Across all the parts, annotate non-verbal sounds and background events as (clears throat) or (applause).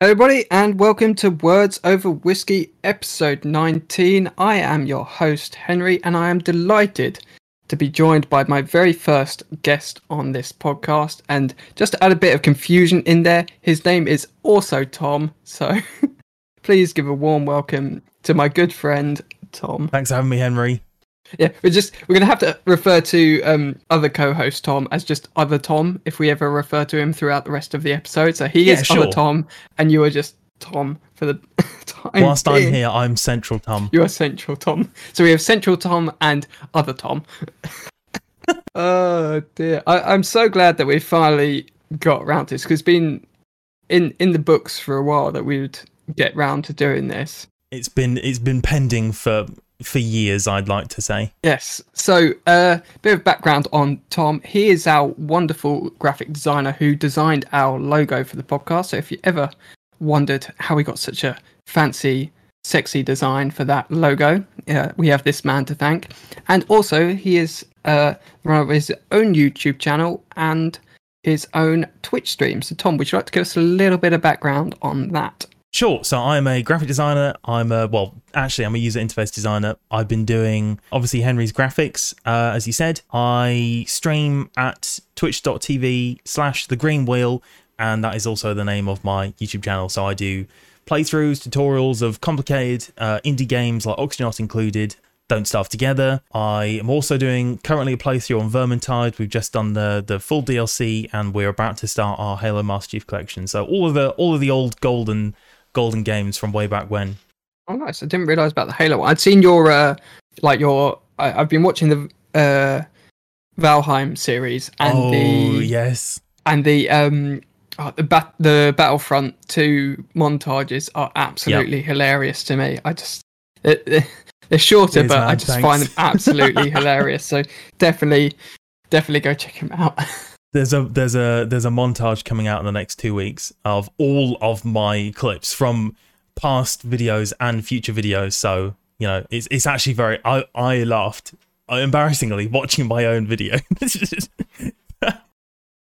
everybody, and welcome to Words Over Whiskey, episode 19. I am your host, Henry, and I am delighted to be joined by my very first guest on this podcast. And just to add a bit of confusion in there, his name is also Tom. So (laughs) please give a warm welcome to my good friend, Tom. Thanks for having me, Henry. Yeah, we're just we're gonna have to refer to um other co-host Tom as just other Tom if we ever refer to him throughout the rest of the episode. So he Yeah, is other. Tom, and you are just Tom for the (laughs) time. Whilst I'm here, I'm Central Tom. you are Central Tom. So we have Central Tom and other Tom. (laughs) oh dear, I, I'm so glad that we finally got around to this because it's been in in the books for a while that we would get round to doing this. It's been it's been pending for for years. I'd like to say. Yes. So, a uh, bit of background on Tom. He is our wonderful graphic designer who designed our logo for the podcast. So, if you ever wondered how we got such a fancy, sexy design for that logo, uh, we have this man to thank. And also, he is uh, runner his own YouTube channel and his own Twitch stream. So, Tom, would you like to give us a little bit of background on that? Sure. So I'm a graphic designer. I'm a well, actually, I'm a user interface designer. I've been doing obviously Henry's graphics, uh, as you said. I stream at twitch.tv slash the green wheel, and that is also the name of my YouTube channel. So I do playthroughs, tutorials of complicated uh, indie games like Oxygen Not Included. Don't Starve Together. I am also doing currently a playthrough on Vermintide. We've just done the the full DLC, and we're about to start our Halo Master Chief collection. So all of the all of the old golden golden games from way back when. Oh, nice. I didn't realize about the Halo one. I'd seen your, uh, like your, I, I've been watching the uh, Valheim series and oh the yes, and the um oh, the bat the Battlefront two montages are absolutely hilarious to me. I just they're, they're shorter, Cheers, but I man. just find them (laughs) absolutely hilarious. So definitely, definitely go check them out. (laughs) there's a there's a there's a montage coming out in the next two weeks of all of my clips from past videos and future videos. So you know, it's it's actually very. I I laughed embarrassingly watching my own video. (laughs)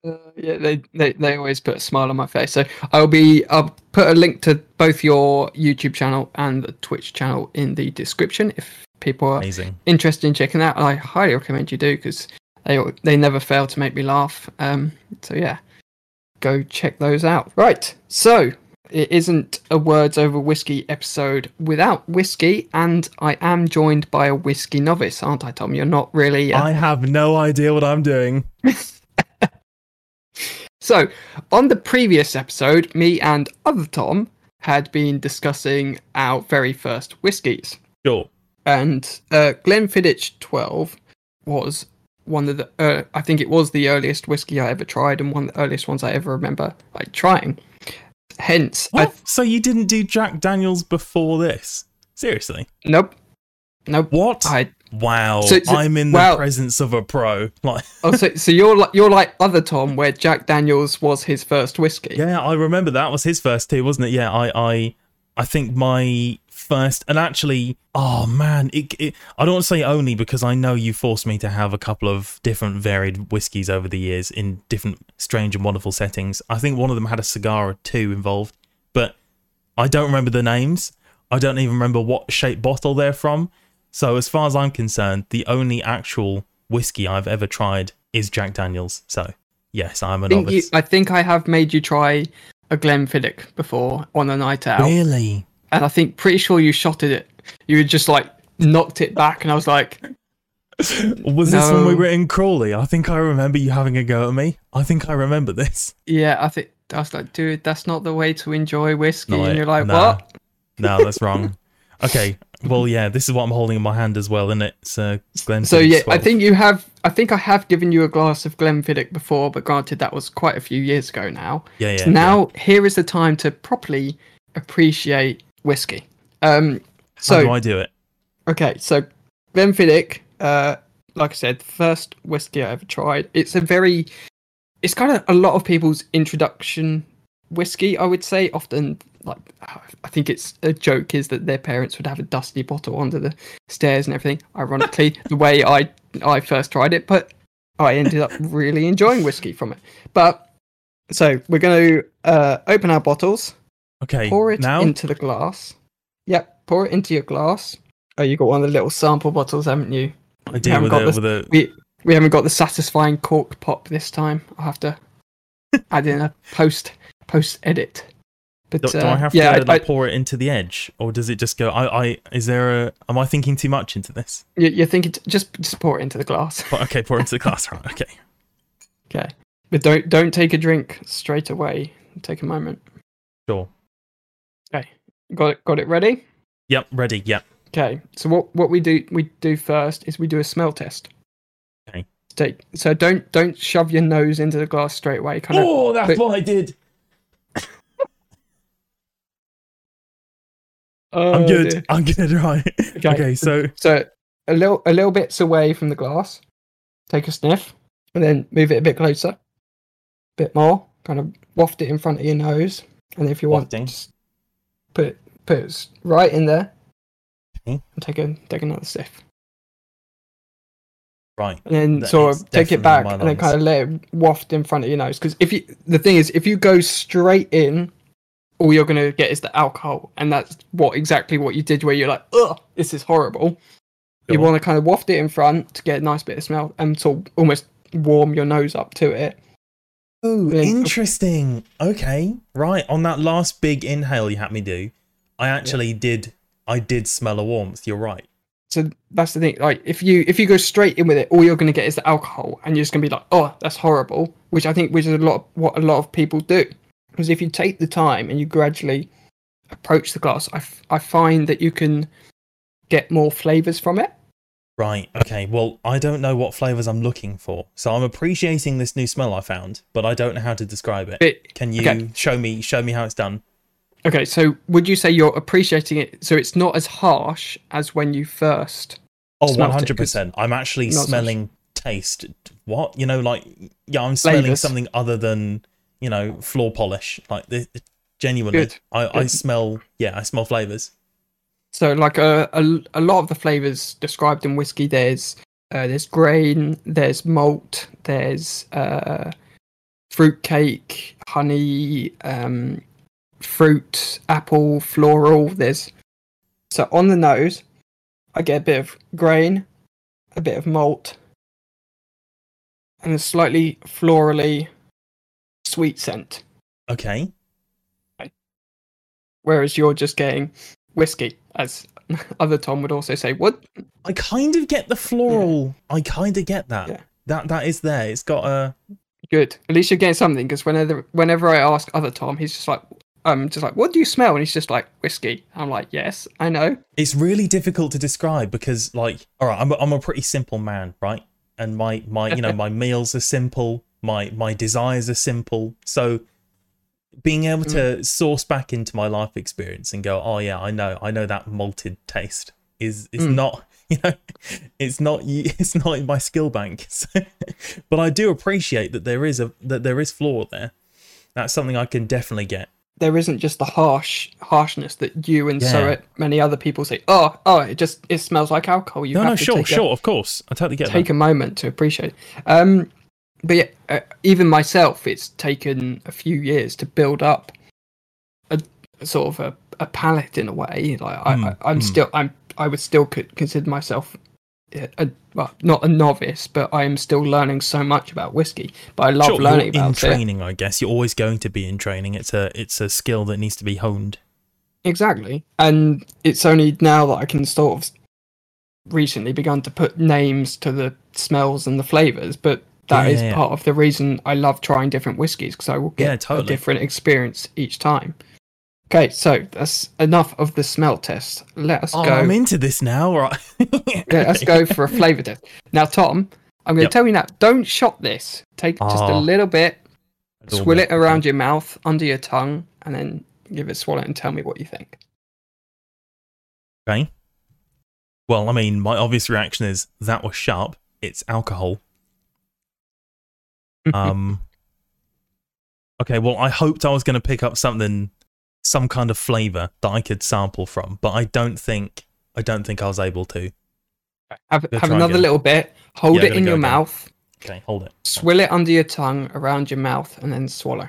Uh, yeah, they, they they always put a smile on my face. So I'll be I'll put a link to both your YouTube channel and the Twitch channel in the description if people are Amazing. interested in checking that. I highly recommend you do because they they never fail to make me laugh. Um, so yeah, go check those out. Right, so it isn't a words over whiskey episode without whiskey, and I am joined by a whiskey novice, aren't I, Tom? You're not really. Uh, I have no idea what I'm doing. (laughs) So, on the previous episode, me and other Tom had been discussing our very first whiskies. Sure. And uh, Glenfiddich 12 was one of the, uh, I think it was the earliest whiskey I ever tried and one of the earliest ones I ever remember like trying. Hence, What? so you didn't do Jack Daniels before this? Seriously? nope, nope. What? I wow. So- so- I'm in the presence of a pro. (laughs) Like oh, so, so you're like you're like other Tom, where Jack Daniels was his first whiskey. Yeah, I remember that was his first too, wasn't it? Yeah, I, I, I think my first, and actually, oh man, it, it, I don't say only because I know you forced me to have a couple of different varied whiskies over the years in different strange and wonderful settings. I think one of them had a cigar or two involved, but I don't remember the names. I don't even remember what shape bottle they're from. So as far as I'm concerned, the only actual whiskey I've ever tried is Jack Daniels. So yes, I'm a think, you. I think I have made you try a Glenfiddich before on a night out. Really? and I think pretty sure you shotted it. You had just like knocked it back, and I was like, (laughs) Was this when we were in Crawley? I think I remember you having a go at me. I think I remember this. "Yeah, I think." I was like, "Dude, that's not the way to enjoy whiskey." No, and you're like, nah. "What?" No, that's wrong. (laughs) Okay, well, yeah, this is what I'm holding in my hand as well, isn't it? So, Glenfiddich So yeah, I think you have. I think I have given you a glass of Glenfiddich before, but granted, that was quite a few years ago now. Yeah, So yeah. now here is the time to properly appreciate whiskey. Um, so How do I do it? Okay, so Glenfiddich, uh, like I said, first whiskey I ever tried. It's a very, it's kind of a lot of people's introduction whiskey. I would say often, like I think it's a joke is that their parents would have a dusty bottle under the stairs and everything. Ironically, the way I I first tried it, but I ended up really enjoying whiskey from it. But so we're going to uh, open our bottles. Okay. pour it now. into the glass. Yep, pour it into your glass. Oh, you got one of the little sample bottles, haven't you? I haven't with got this- with a. We we haven't got the satisfying cork pop this time. I'll have to (laughs) add in a post post edit. But Do, do uh, I have yeah, to I, like, pour it into the edge, or does it just go? I, I is there a? Am I thinking too much into this? you, you're thinking just just pour it into the glass. But, okay, pour it into the glass. Right. Okay. (laughs) Okay, but don't don't take a drink straight away. Take a moment. Sure. Okay, got it. Got it ready. Yep. Ready. Yep. Okay, so what what we do we do first is we do a smell test. Okay. Take so don't don't shove your nose into the glass straight away. Kind of Oh, that's but- what I did. Oh, I'm good. dear. (laughs) I'm good. Right. Okay. Okay. So So a little a little bits away from the glass. Take a sniff, and then move it a bit closer. A bit more. Kind of waft it in front of your nose, and if you Wafting. want, just put it, put it right in there. Okay. And take a take another sniff, right. and then That sort of take it back, and then kind of let it waft in front of your nose. Because if you, the thing is, if you go straight in, all you're gonna get is the alcohol, and that's what exactly what you did, where you're like, ugh, this is horrible. You want to kind of waft it in front to get a nice bit of smell and to almost warm your nose up to it. Oh, Yeah. interesting. Okay, right. On that last big inhale you had me do, I actually did. I did smell a warmth. You're right. So that's the thing. Like if you if you go straight in with it, all you're going to get is the alcohol, and you're just going to be like, oh, that's horrible. Which I think which is a lot of what a lot of people do. Because if you take the time and you gradually approach the glass, I, f- I find that you can get more flavors from it. Right. Okay. Well, I don't know what flavors I'm looking for, so I'm appreciating this new smell I found, but I don't know how to describe it. But Can you okay. show me? Show me how it's done. okay, so would you say you're appreciating it? So it's not as harsh as when you first. Oh, 100 percent. I'm actually smelling taste. What? You know, like yeah, I'm smelling Flavours. something other than you know floor polish. Like the genuinely, Good. I, I smell. Yeah, I smell flavors. So like a a, a lot of the flavors described in whiskey, there's uh, there's grain, there's malt, there's uh, fruit cake, honey, um, fruit, apple, floral. There's so on the nose, I get a bit of grain, a bit of malt, and a slightly florally sweet scent. Okay. Whereas you're just getting whiskey, as (laughs) other Tom would also say. What? I kind of get the floral. I kind of get that. Yeah. That that is there. It's got a. Good. At least you're getting something because whenever whenever I ask other Tom, he's just like, um, just like, what do you smell? And he's just like whiskey. I'm like, yes, I know. It's really difficult to describe because, like, all right, I'm a, I'm a pretty simple man, right? And my my you know (laughs) my meals are simple. My my desires are simple. So being able to source back into my life experience and go, oh yeah, I know, I know that malted taste is is Mm. not (laughs) you know it's not (laughs) it's not in my skill bank. (laughs) So, but I do appreciate that there is a that there is flaw there. That's something I can definitely get. There isn't just the harsh harshness that you and so Yeah. it, many other people say. Oh, oh, it just it smells like alcohol. You no, have no, to sure, take a- sure, of course, I totally get it. take that. a moment to appreciate. Um, but yeah, uh, even myself, it's taken a few years to build up a, a sort of a, a palate in a way. Like I, Mm, I, I'm mm. still, I'm, I would still consider myself a, a well, not a novice, but I am still learning so much about whiskey. But I love Sure, learning you're in about it. training, I guess. You're always going to be in training. It's a it's a skill that needs to be honed. Exactly. And it's only now that I can sort of recently begun to put names to the smells and the flavors, but that is Yeah, yeah. part of the reason I love trying different whiskies because I will get Yeah, a different experience each time. Okay, so that's enough of the smell test. Let us Oh, go. I'm into this now, right? (laughs) Let us go for a flavor test. Now, Tom, I'm going to Yep. tell you now. Don't shot this. Take just a Oh. little bit, A swill bit, it around your mouth, under your tongue, and then give it a swallow and tell me what you think. Okay. Well, I mean, my obvious reaction is that was sharp. It's alcohol um, okay, well, I hoped I was going to pick up something, some kind of flavor that I could sample from, but I don't think, I don't think I was able to. Have, have another again. little bit. Hold yeah, it in your again. mouth. Okay, hold it. Swill it under your tongue, around your mouth, and then swallow.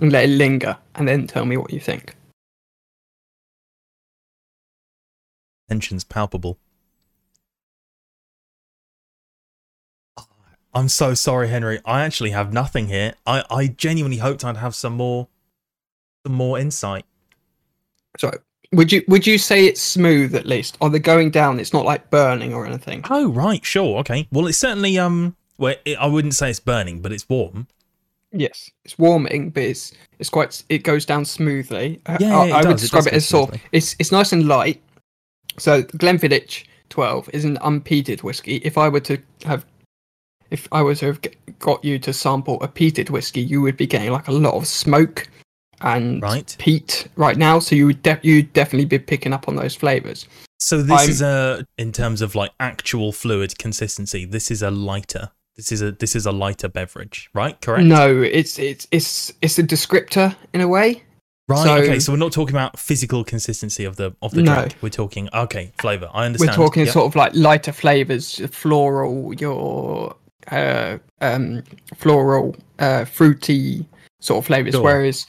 And let it linger, and then tell me what you think. Tension's palpable. I'm so sorry, Henry. I actually have nothing here. I, I genuinely hoped I'd have some more some more insight. So would you would you say it's smooth at least? Are they going down, it's not like burning or anything. Oh right, sure, okay. Well, it's certainly um. Well, it, I wouldn't say it's burning, but it's warm. Yes, it's warming, but it's it's quite it goes down smoothly. Uh, Yeah, I, it I would does, it describe does it, as sort of it's it's nice and light. So Glenfiddich 12 is an unpeated whiskey. If I were to have if I was to have got you to sample a peated whiskey, you would be getting like a lot of smoke and Right. peat right now. So you would de- you'd definitely be picking up on those flavors. So this I'm- is a in terms of like actual fluid consistency. This is a lighter. This is a this is a lighter beverage, right? Correct. No, it's it's it's it's a descriptor in a way. Right. so- okay. So we're not talking about physical consistency of the of the No. drink. We're talking okay flavor. I understand. We're talking Yep. sort of like lighter flavors, floral, your uh, um, floral, uh, fruity sort of flavors. Sure. Whereas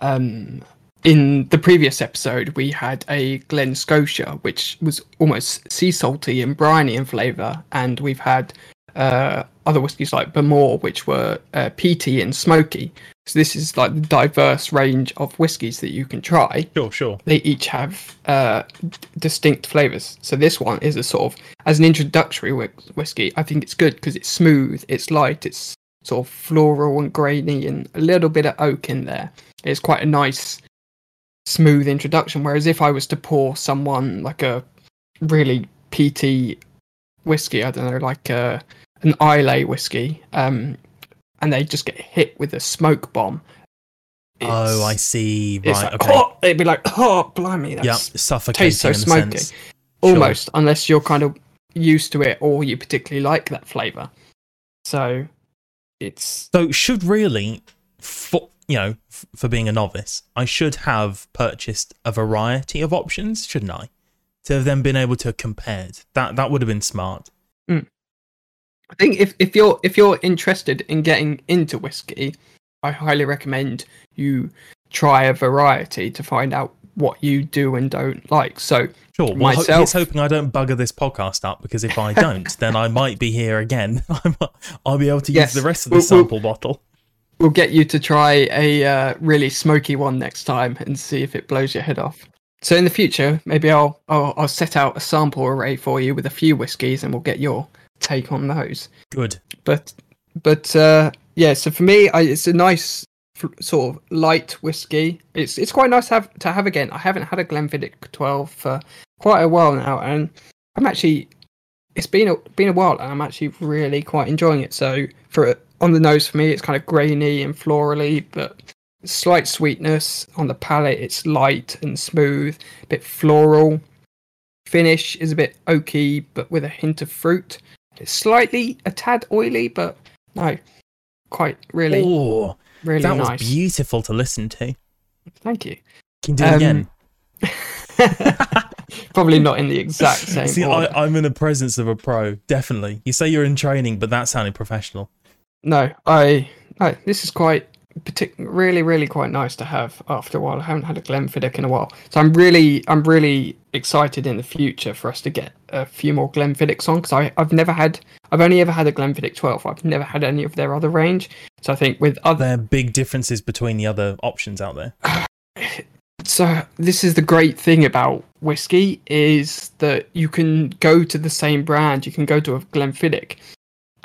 um, in the previous episode, we had a Glen Scotia, which was almost sea salty and briny in flavor, and we've had uh, other whiskies like Bowmore, which were uh, peaty and smoky. So this is like the diverse range of whiskies that you can try Sure. Sure. they each have uh, distinct flavors. So this one is a sort of as an introductory whiskey. I think it's good because it's smooth, it's light, it's sort of floral and grainy, and a little bit of oak in there. It's quite a nice, smooth introduction. Whereas if I was to pour someone like a really peaty whiskey, I don't know, like uh, an Islay whiskey, um, and they just get hit with a smoke bomb. Oh, I it's- see. it's Right. like, okay. oh, they'd be like, oh, blimey, that's yeah. Suffocating tastes so in smoky. sense. almost, unless you're kind of used to it or you particularly like that flavor. So it's So should really, for you know, for being a novice, I should have purchased a variety of options, shouldn't I? To have then been able to compare. That that would have been smart. I think if, if you're if you're interested in getting into whiskey, I highly recommend you try a variety to find out what you do and don't like. So Sure. Well, ho- Myself- here's hoping I don't bugger this podcast up because if I don't, then I might be here again. (laughs) I'll be able to Yes, use the rest of the we'll- we'll- sample bottle. we'll get you to try a uh, really smoky one next time and see if it blows your head off. So in the future, maybe I'll, I'll I'll set out a sample array for you with a few whiskies, and we'll get your take on those. Good. But but uh, yeah, so for me, I, it's a nice f- sort of light whiskey. It's it's quite nice to have to have again. I haven't had a Glenfiddich 12 for quite a while now, and I'm actually it's been a been a while, and I'm actually really quite enjoying it. So for on the nose for me, it's kind of grainy and florally, but slight sweetness on the palate. It's light and smooth, a bit floral. Finish is a bit oaky, but with a hint of fruit. It's slightly a tad oily, but no, quite really, Oh, really that was beautiful to listen to. Thank you. Can you do it Um, again? (laughs) Probably not in the exact (laughs) same See, I, order. I'm in the presence of a pro. Definitely. You say you're in training, but that sounded professional. No, I no. This is quite really, really quite nice to have after a while. I haven't had a Glenfiddich in a while, so I'm really, I'm really excited in the future for us to get a few more Glenfiddichs on because I've never had, I've only ever had a Glenfiddich 12. I've never had any of their other range. So I think with other There are big differences between the other options out there. (sighs) so this is the great thing about whiskey is that you can go to the same brand you can go to a glenfiddich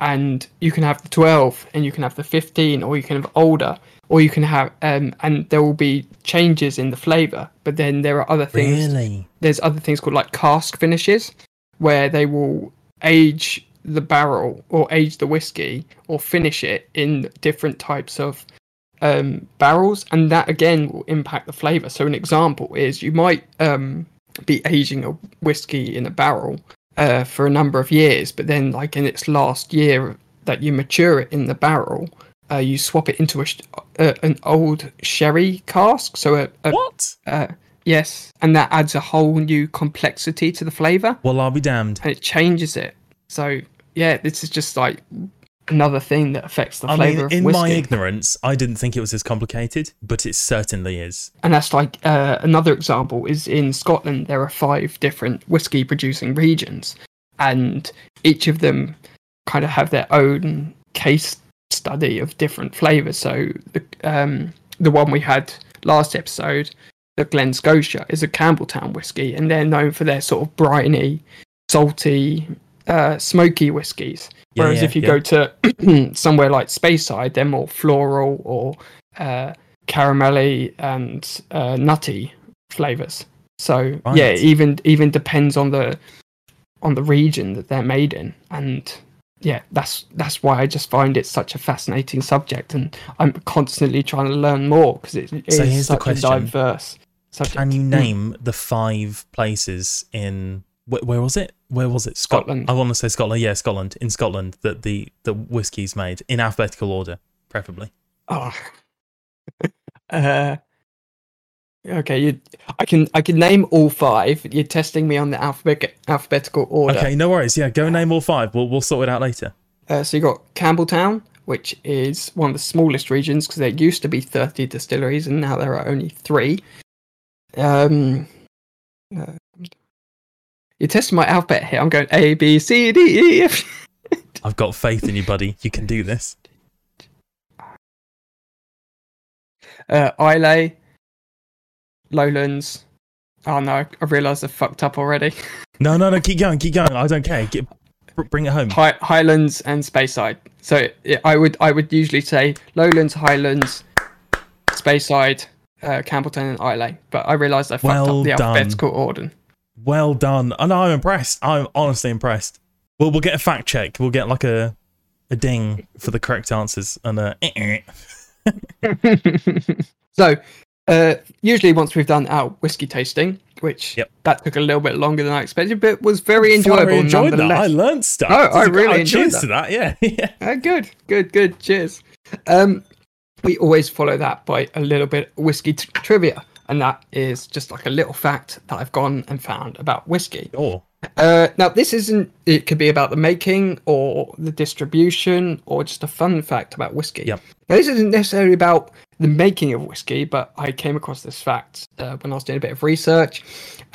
and you can have the 12 and you can have the 15 or you can have older or you can have um and there will be changes in the flavor but then there are other things Really? there's other things called like cask finishes where they will age the barrel or age the whiskey or finish it in different types of um, barrels and that again will impact the flavor so an example is you might um, be aging a whiskey in a barrel uh, for a number of years but then like in its last year that you mature it in the barrel uh, you swap it into a, sh- uh, an old sherry cask so a, a What? uh, yes, and that adds a whole new complexity to the flavor, Well, I'll be damned. and it changes it. So yeah, this is just like another thing that affects the I flavor mean, of in my ignorance, I didn't think it was as complicated, but it certainly is. and that's like uh, another example is in Scotland there are five different whiskey producing regions and each of them kind of have their own case study of different flavors. So the um, the one we had last episode the Glen Scotia is a Campbeltown whiskey and they're known for their sort of briny salty uh, smoky whiskies Yeah, whereas yeah, if you yeah. go to (clears throat) somewhere like Speyside they're more floral or uh, caramelly and uh, nutty flavors. So yeah, even even depends on the on the region that they're made in, and yeah, that's that's why I just find it such a fascinating subject, and I'm constantly trying to learn more because it, it So is such a diverse subject. Can you Mm. name the five places in wh- where was it? Where was it? Scot- Scotland. I want to say Scotland. Yeah, Scotland. In Scotland, that the the whiskey's made in alphabetical order, preferably. Oh. (laughs) uh, okay, you. I can I can name all five. You're testing me on the alphabet alphabetical order. Okay, no worries. Yeah, go name all five. We'll we'll sort it out later. Uh, so you got Campbeltown, which is one of the smallest regions because there used to be 30 distilleries and now there are only three. Um, uh, you're testing my alphabet here. I'm going A, B, C, D, E, F. (laughs) I've got faith in you, buddy. You can do this. Uh, Islay, Lowlands. Oh no, I realised I fucked up already. No, no, no. Keep going. Keep going. I don't care. Get, bring it home. High, Highlands and Speyside. So yeah, I would I would usually say Lowlands, Highlands, Speyside, uh, Campbeltown, and Islay. But I realised I fucked Well up the done. alphabetical order. Well done. I know. I'm impressed. I'm honestly impressed. Well, we'll get a fact check. We'll get like a a ding for the correct answers and a. eh, eh. (laughs) so, uh, usually once we've done our whiskey tasting, which Yep. that took a little bit longer than I expected, but was very enjoyable Thoroughly enjoyed that. I learned stuff. Oh, I really Oh, enjoyed cheers that. to that. Yeah, (laughs) yeah. Uh, good, good, good. Cheers. Um, we always follow that by a little bit of whiskey t- trivia, and that is just like a little fact that I've gone and found about whiskey. Oh, Uh, now, this isn't. It could be about the making, or the distribution, or just a fun fact about whiskey. Yep. Now, this isn't necessarily about the making of whiskey, but I came across this fact uh, when I was doing a bit of research,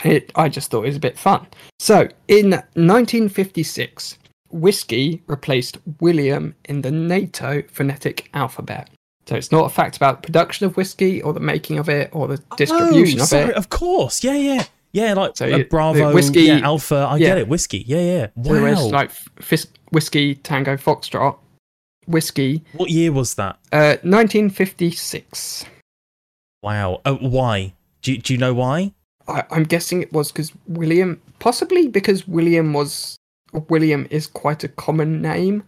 and it, I just thought it was a bit fun. So, in 1956, whiskey replaced William in the NATO phonetic alphabet. So it's not a fact about the production of whiskey, or the making of it, or the distribution oh, of it. Of course. Yeah, yeah. Yeah, like So uh, you- Bravo, whiskey- yeah, Alpha. I yeah. get it. Whiskey. Yeah, yeah. So Wow. like whiskey tango foxtrot whiskey what year was that? uh 1956 Wow. Oh, why? Do you, do you know why? I, i'm guessing it was because william possibly because william was william is quite a common name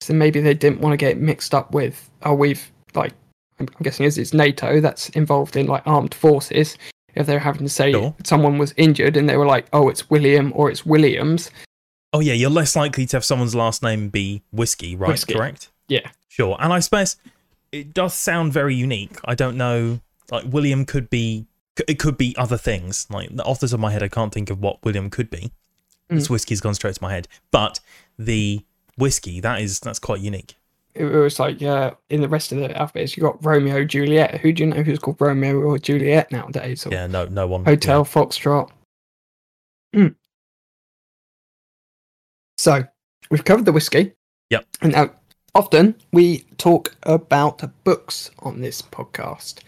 so maybe they didn't want to get mixed up with oh we've like i'm guessing is it's nato that's involved in like armed forces if they're having to say Sure. someone was injured and they were like oh it's william or it's williams Oh, yeah. You're less likely to have someone's last name be whiskey, right? Whiskey. Correct. yeah Sure. And I suppose it does sound very unique. I don't know. Like William could be. It could be other things. Like off the top of my head, I can't think of what William could be. This Mm. whiskey's gone straight to my head. But the whiskey that is that's quite unique. It was like uh, in the rest of the alphabet, you got Romeo, Juliet. Who do you know who's called Romeo or Juliet nowadays? Or Yeah. No. No one. Hotel Foxtrot. Mm. So we've covered the whiskey. Yep. And now, often we talk about books on this podcast.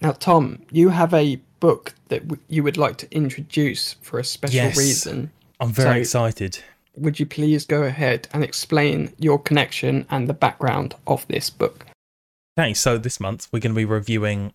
Now, Tom, you have a book that w- you would like to introduce for a special Yes. reason. I'm very So- excited. Would you please go ahead and explain your connection and the background of this book? Okay, so this month we're going to be reviewing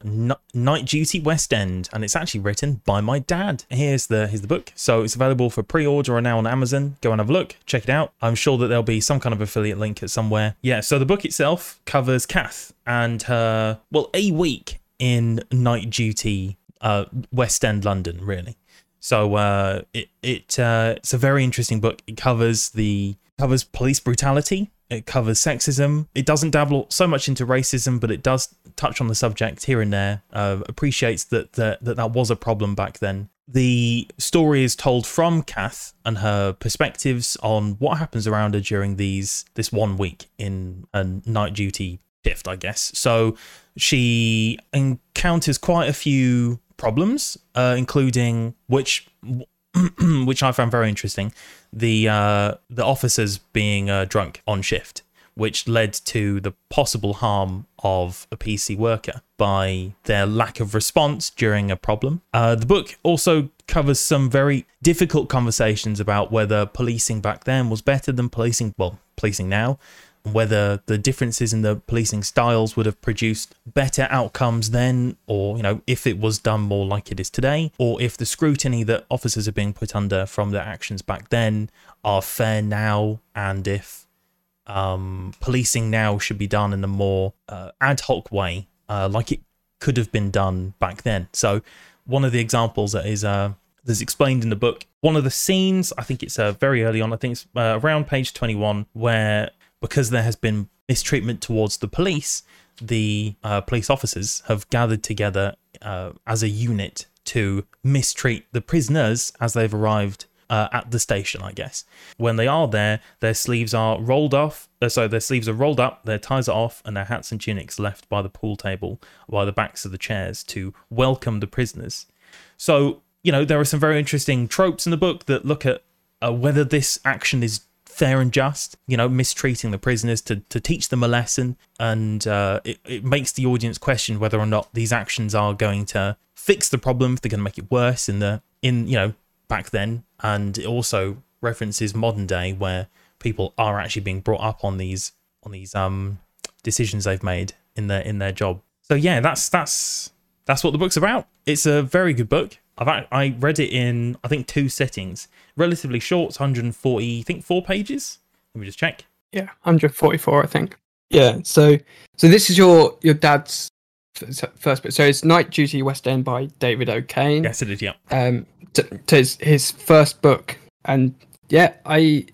Night Duty West End, and it's actually written by my dad. Here's the here's the book. So it's available for pre-order or now on Amazon. Go and have a look, check it out. I'm sure that there'll be some kind of affiliate link at somewhere. Yeah. So the book itself covers Kath and her well a week in night duty, uh, West End, London, really. So uh, it it uh, it's a very interesting book. It covers the covers police brutality It covers sexism. It doesn't dabble so much into racism, but it does touch on the subject here and there. Uh, appreciates that, that that that was a problem back then. The story is told from Kath and her perspectives on what happens around her during these this one week in a night duty shift, I guess. So she encounters quite a few problems, uh, including which (clears throat) which I found very interesting, the uh, the officers being uh, drunk on shift, which led to the possible harm of a PC worker by their lack of response during a problem. Uh, the book also covers some very difficult conversations about whether policing back then was better than policing, well, policing now, whether the differences in the policing styles would have produced better outcomes then, or, you know, if it was done more like it is today, or if the scrutiny that officers are being put under from their actions back then are fair now, and if um, policing now should be done in a more uh, ad hoc way, uh, like it could have been done back then. So, one of the examples that is uh, that's explained in the book, one of the scenes, I think it's uh, very early on, I think it's uh, around page 21, where because there has been mistreatment towards the police, the uh, police officers have gathered together uh, as a unit to mistreat the prisoners as they've arrived uh, at the station, I guess. When they are there, their sleeves are rolled off. Uh, so their sleeves are rolled up, their ties are off, and their hats and tunics left by the pool table, by the backs of the chairs to welcome the prisoners. So, you know, there are some very interesting tropes in the book that look at uh, whether this action is fair and just, you know, mistreating the prisoners to, to teach them a lesson. And uh, it, it makes the audience question whether or not these actions are going to fix the problem, if they're going to make it worse in the, in, you know, back then. And it also references modern day where people are actually being brought up on these, on these, um, decisions they've made in their, in their job. So yeah, that's, that's, that's what the book's about. It's a very good book. I've I read it in I think two settings. Relatively short, 140, I think four pages. Let me just check. Yeah, 144, I think. Yeah. So so this is your your dad's first book. So it's Night Duty West End by David O'Kane. Yes, it is. Yeah. Um, to, to his, his first book, and yeah, I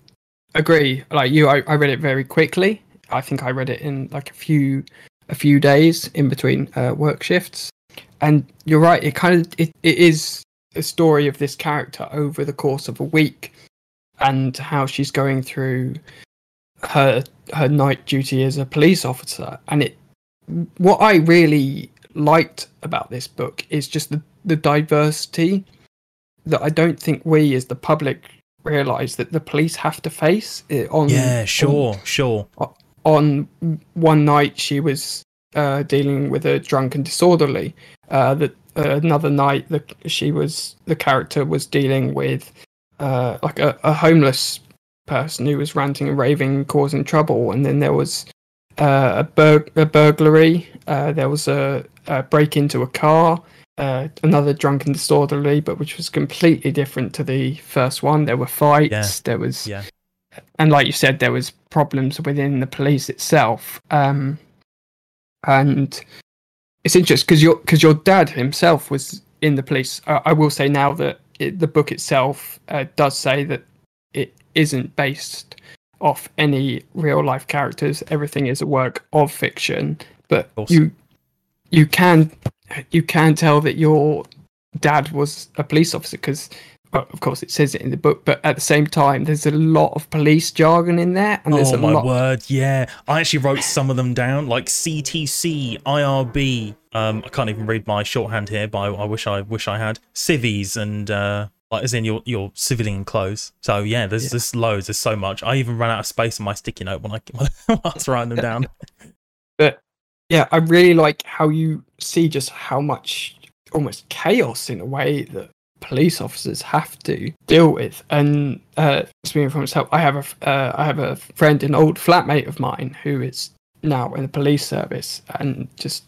agree. Like you, I, I read it very quickly. I think I read it in like a few a few days in between uh, work shifts and you're right it kind of it, it is a story of this character over the course of a week and how she's going through her her night duty as a police officer. And it what i really liked about this book is just the, the diversity that i don't think we as the public realize that the police have to face it on yeah sure on, sure. on one night she was uh, dealing with a drunk and disorderly. Uh, that uh, another night, the, she was the character was dealing with uh, like a, a, homeless person who was ranting and raving, causing trouble, and then there was uh, a, bur- a burglary. Uh, there was a, a, break into a car. another drunk and disorderly, but which was completely different to the first one. There were fights. Yeah. There was, yeah. and like you said, there was problems within the police itself. Um, and it's interesting because your because your dad himself was in the police. Uh, I will say now that it, the book itself uh, does say that it isn't based off any real life characters. Everything is a work of fiction, but awesome. you you can you can tell that your dad was a police officer because of course it says it in the book but at the same time there's a lot of police jargon in there and there's oh a my lot word. Yeah. I actually wrote some of them down like ctc irb um i can't even read my shorthand here but i, I wish i wish i had. Civies and uh like as in your your civilian clothes. So yeah there's yeah. there's loads. There's so much. I even ran out of space on my sticky note when i, (laughs) when I was writing them down. (laughs) But yeah i really like how you see just how much almost chaos in a way that police officers have to deal with. And uh, speaking for myself, I have a uh, I have a friend, an old flatmate of mine, who is now in the police service, and just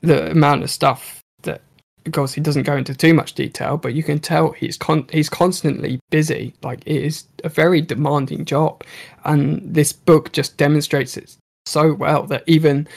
the amount of stuff that, of course, he doesn't go into too much detail, but you can tell he's con- he's constantly busy. Like it is a very demanding job, and this book just demonstrates it so well that even.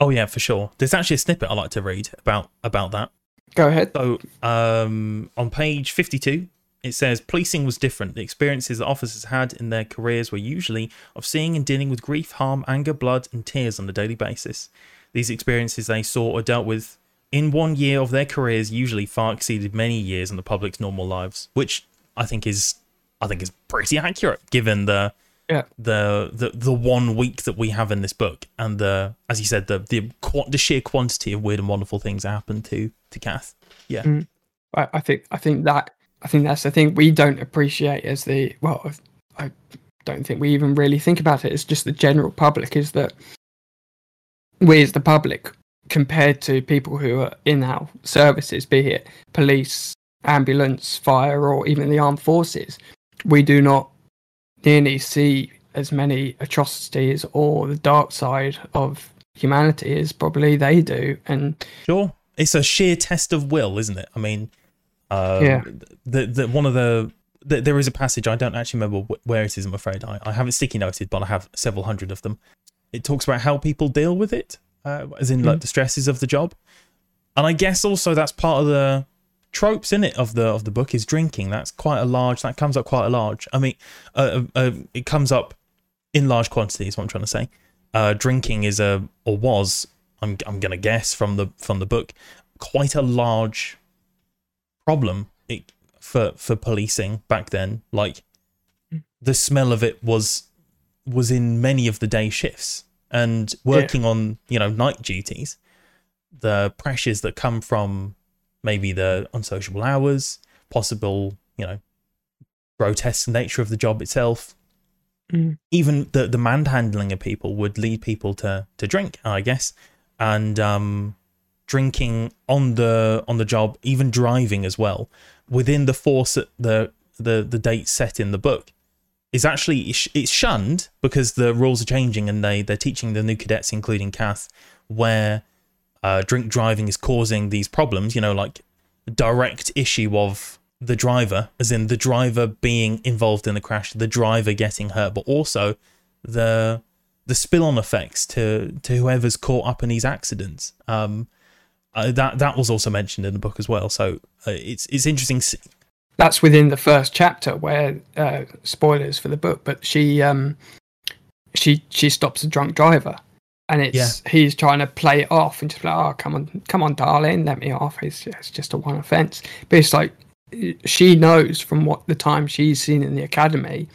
Oh yeah, for sure. There's actually a snippet I like to read about about that. Go ahead. So, um, on page 52, It says policing was different. The experiences that officers had in their careers were usually of seeing and dealing with grief, harm, anger, blood, and tears on a daily basis. These experiences they saw or dealt with in one year of their careers usually far exceeded many years in the public's normal lives, which I think is I think is pretty accurate given the Yeah. the the the one week that we have in this book and the as you said the the the sheer quantity of weird and wonderful things that happen to to Kath. Yeah. Mm. I, I think I think that I think that's the thing we don't appreciate as the well. I don't think we even really think about it. It's just the general public is that we as the public compared to people who are in our services, be it police, ambulance, fire, or even the armed forces, we do not nearly see as many atrocities or the dark side of humanity as probably they do. And Sure. It's a sheer test of will, isn't it? I mean, um, Yeah. The the one of the, the there is a passage I don't actually remember where it is. I'm afraid I, I haven't sticky noted, but I have several hundred of them. It talks about how people deal with it, uh, as in like the stresses of the job, and I guess also that's part of the tropes in it of the of the book is drinking. That's quite a large. That comes up quite a large. I mean, uh, uh, it comes up in large quantities. What I'm trying to say. Uh, drinking is a or was I'm I'm gonna guess from the from the book quite a large problem it, for for policing back then. Like the smell of it was was in many of the day shifts and working on you know night duties. The pressures that come from maybe the unsociable hours, possible you know grotesque nature of the job itself, Mm. even the the manhandling of people would lead people to to drink, I guess, and um, drinking on the on the job, even driving as well, within the force the the the date set in the book, is actually it's it's shunned because the rules are changing and they they're teaching the new cadets, including Kath, where uh, drink driving is causing these problems. You know, like direct issue of the driver, as in the driver being involved in the crash, the driver getting hurt, but also the the spill on effects to to whoever's caught up in these accidents. Um, uh, that that was also mentioned in the book as well. So uh, it's it's interesting. that's within the first chapter where uh, spoilers for the book but she um she she stops a drunk driver and it's he's trying to play it off and just like oh come on come on darling let me off. It's, it's just a one offense. But it's like she knows from what the time she's seen in the academy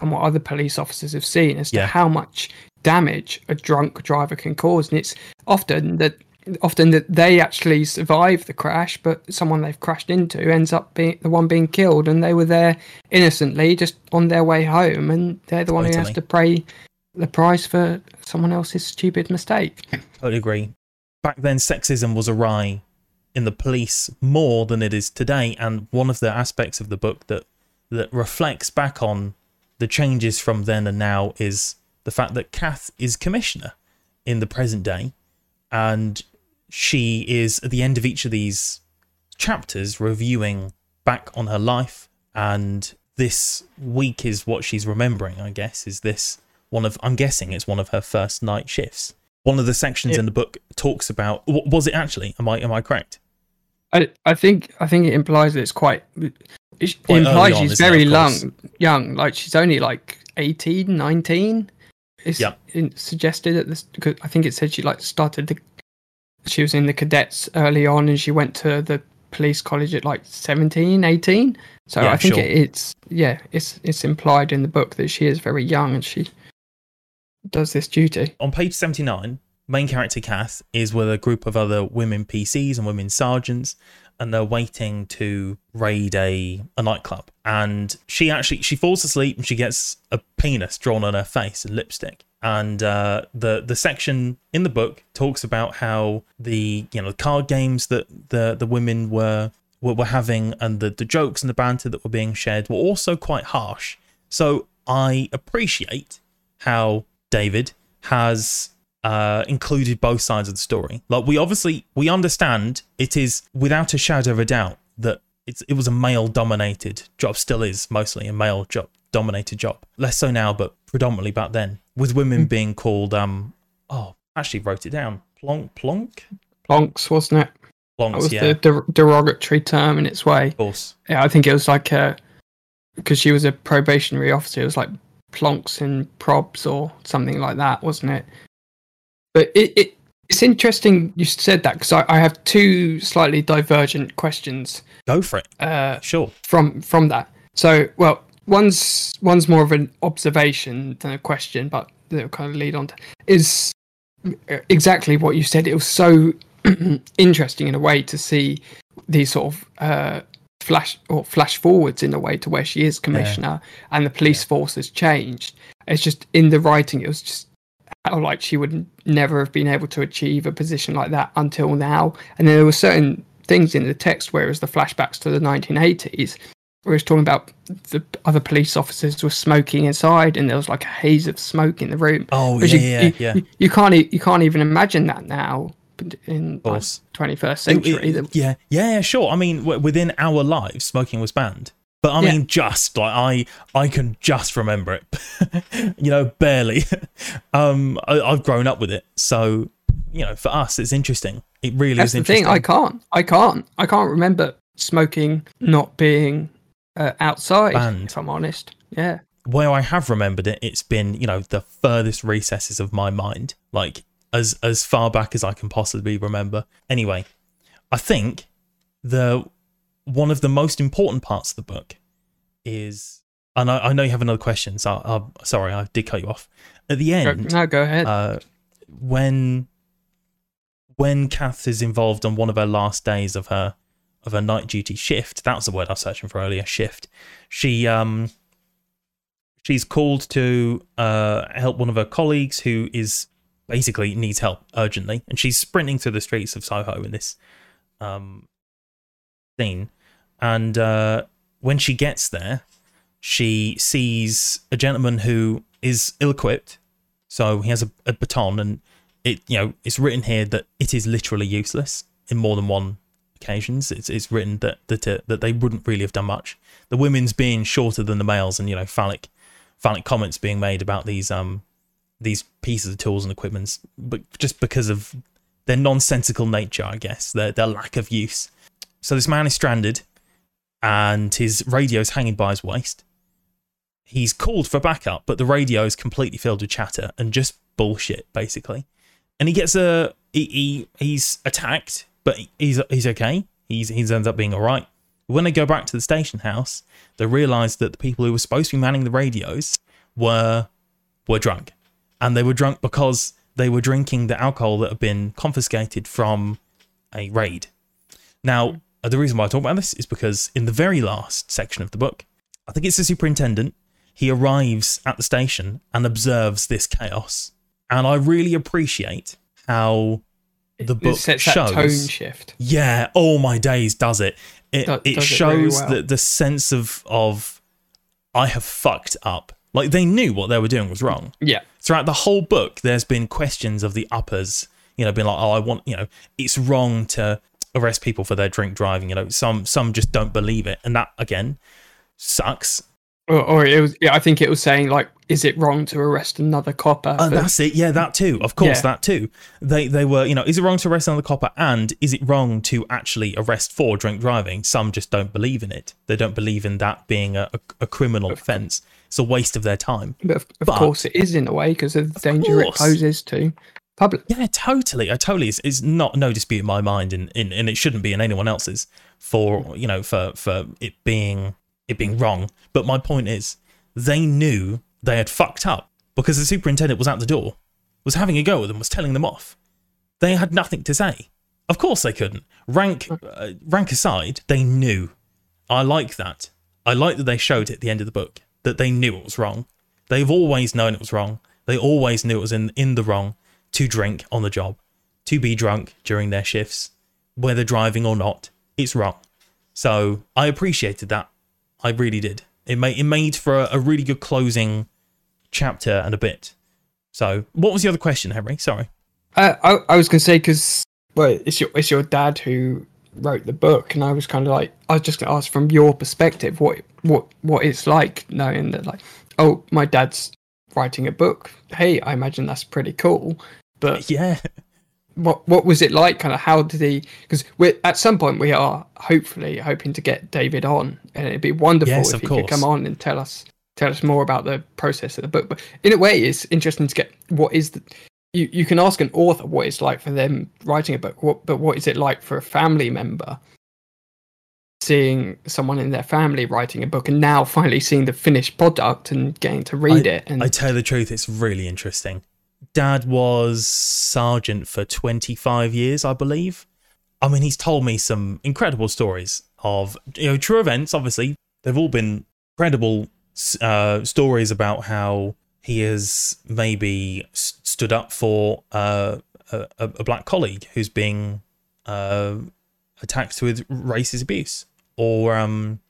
and what other police officers have seen as to Yeah. how much damage a drunk driver can cause. And it's often that often that they actually survive the crash but someone they've crashed into ends up being the one being killed. And they were there innocently just on their way home. And they're the one who has to pay the price for someone else's stupid mistake Totally agree. Back then, sexism was awry in the police more than it is today, and one of the aspects of the book that that reflects back on the changes from then and now is the fact that Kath is commissioner in the present day, and she is at the end of each of these chapters reviewing back on her life, and this week is what she's remembering. I guess is this one of I'm guessing it's one of her first night shifts. One of the sections in the book talks about was it actually? Am I am I correct? I, I think I think it implies that it's quite it Quite implies on, she's very young young like she's only like 18 19 it's Yeah. suggested that this because I think it said she like started the she was in the cadets early on and she went to the police college at like 17 18 so Yeah, I think sure. it, it's yeah it's it's implied in the book that she is very young and she does this duty On page seventy nine, main character Kath is with a group of other women PCs and women sergeants, and they're waiting to raid a, a nightclub. And she actually she falls asleep and she gets a penis drawn on her face and lipstick. And uh, the the section in the book talks about how the you know card games that the the women were were, were having and the, the jokes and the banter that were being shared were also quite harsh. So I appreciate how David has uh, included both sides of the story. Like we obviously we understand it is without a shadow of a doubt that it's it was a male dominated job, still is mostly a male job dominated job. Less so now, but predominantly back then, with women being called um oh actually wrote it down plonk plonk plonks wasn't it that was yeah the der- derogatory term in its way of course yeah, I think it was like uh, because she was a probationary officer. It was like plonks and probs or something like that, wasn't it? But it, it it's interesting you said that because I, I have two slightly divergent questions Go for it. uh, Sure. from from that. So, well, one's one's more of an observation than a question, but they'll kind of lead on to is exactly what you said. It was so (clears throat) interesting in a way to see these sort of uh, flash or flash forwards in a way to where she is commissioner and the police force has changed. It's just in the writing, it was just how like she would never have been able to achieve a position like that until now. And then there were certain things in the text, whereas the flashbacks to the 1980s, where it's talking about the other police officers were smoking inside, and there was like a haze of smoke in the room. Oh, yeah, you, yeah, you, yeah. You, you can't you can't even imagine that now in like, 21st century. it- that- yeah, yeah, sure. I mean, w- within our lives, smoking was banned. But I Yeah. mean, just like I, I can just remember it. (laughs) you know, barely. (laughs) um, I, I've grown up with it, so you know, for us, it's interesting. It really That's is the interesting. thing. I can't. I can't. I can't remember smoking not being uh, outside. Banned. If I'm honest. Yeah. where I have remembered it, it's been you know the furthest recesses of my mind, like as as far back as I can possibly remember. Anyway, I think the one of the most important parts of the book is, and I, I know you have another question, so I'm sorry I did cut you off. At the end, no, go ahead. uh, when when Kath is involved on one of her last days of her of her night duty shift, that was the word I was searching for earlier. Shift. She um she's called to uh help one of her colleagues who is basically needs help urgently, and she's sprinting through the streets of Soho in this um scene, and uh, when she gets there, she sees a gentleman who is ill-equipped so he has a, a baton, and it you know it's written here that it is literally useless in more than one occasions. It's it's written that that uh, that they wouldn't really have done much. The women's being shorter than the males, and you know phallic phallic comments being made about these um these pieces of tools and equipment, but just because of their nonsensical nature, I guess their their lack of use. So this man is stranded, and his radio is hanging by his waist he's called for backup, but the radio is completely filled with chatter and just bullshit, basically. And he gets a he, he he's attacked, but he's he's okay. He's he ends up being all right. When they go back to the station house, they realise that the people who were supposed to be manning the radios were were drunk, and they were drunk because they were drinking the alcohol that had been confiscated from a raid. Now, uh, the reason why I talk about this is because in the very last section of the book, I think it's the superintendent he arrives at the station and observes this chaos. And I really appreciate how the it book sets shows. that tone shift. Yeah, all my days does it. It it does it shows well. the the sense of of I have fucked up. Like they knew what they were doing was wrong. Yeah. Throughout the whole book, there's been questions of the uppers, you know, being like, "Oh, I want, you know, it's wrong to arrest people for their drink driving." You know, some some just don't believe it, and that again sucks. Or, or it was. Yeah, I think it was saying like, is it wrong to arrest another copper? Uh, that's it. Yeah, that too. Of course, Yeah. that too. They they were, you know, is it wrong to arrest another copper? And is it wrong to actually arrest for drink driving? Some just don't believe in it. They don't believe in that being a, a, a criminal offence. It's a waste of their time. but of, of but- course, it is in a way because of the danger it poses to public. Yeah, totally. I totally. It's, it's not no dispute in my mind, and in, and it shouldn't be in anyone else's for you know for for it being it being wrong. But my point is, they knew they had fucked up because the superintendent was at the door, was having a go at them, was telling them off. They had nothing to say. Of course they couldn't. Rank uh, rank aside, they knew. I like that. I like that they showed it at the end of the book that they knew it was wrong. They've always known it was wrong. They always knew it was in in the wrong to drink on the job, to be drunk during their shifts, whether driving or not. It's wrong. So I appreciated that. I really did. It made it made for a, a really good closing chapter and a bit. So what was the other question, Henry? Sorry. Uh, I, I was gonna say because well, it's your it's your dad who wrote the book, and I was kind of like I was just gonna ask from your perspective what what what it's like knowing that like oh my dad's writing a book. Hey, I imagine that's pretty cool. But (laughs) Yeah. what what was it like? Kind of how did he? Because we at some point we are hopefully hoping to get David on, and it'd be wonderful Yes, if he course. could come on and tell us tell us more about the process of the book. But in a way, it's interesting to get what is the you, you can ask an author what it's like for them writing a book, what, but what is it like for a family member seeing someone in their family writing a book and now finally seeing the finished product and getting to read it? And I tell you the truth, it's really interesting. Dad was sergeant for 25 years, I believe. I mean, he's told me some incredible stories of you know true events. Obviously, they've all been credible uh, stories about how he has maybe stood up for uh, a, a black colleague who's being uh, attacked with racist abuse, or um,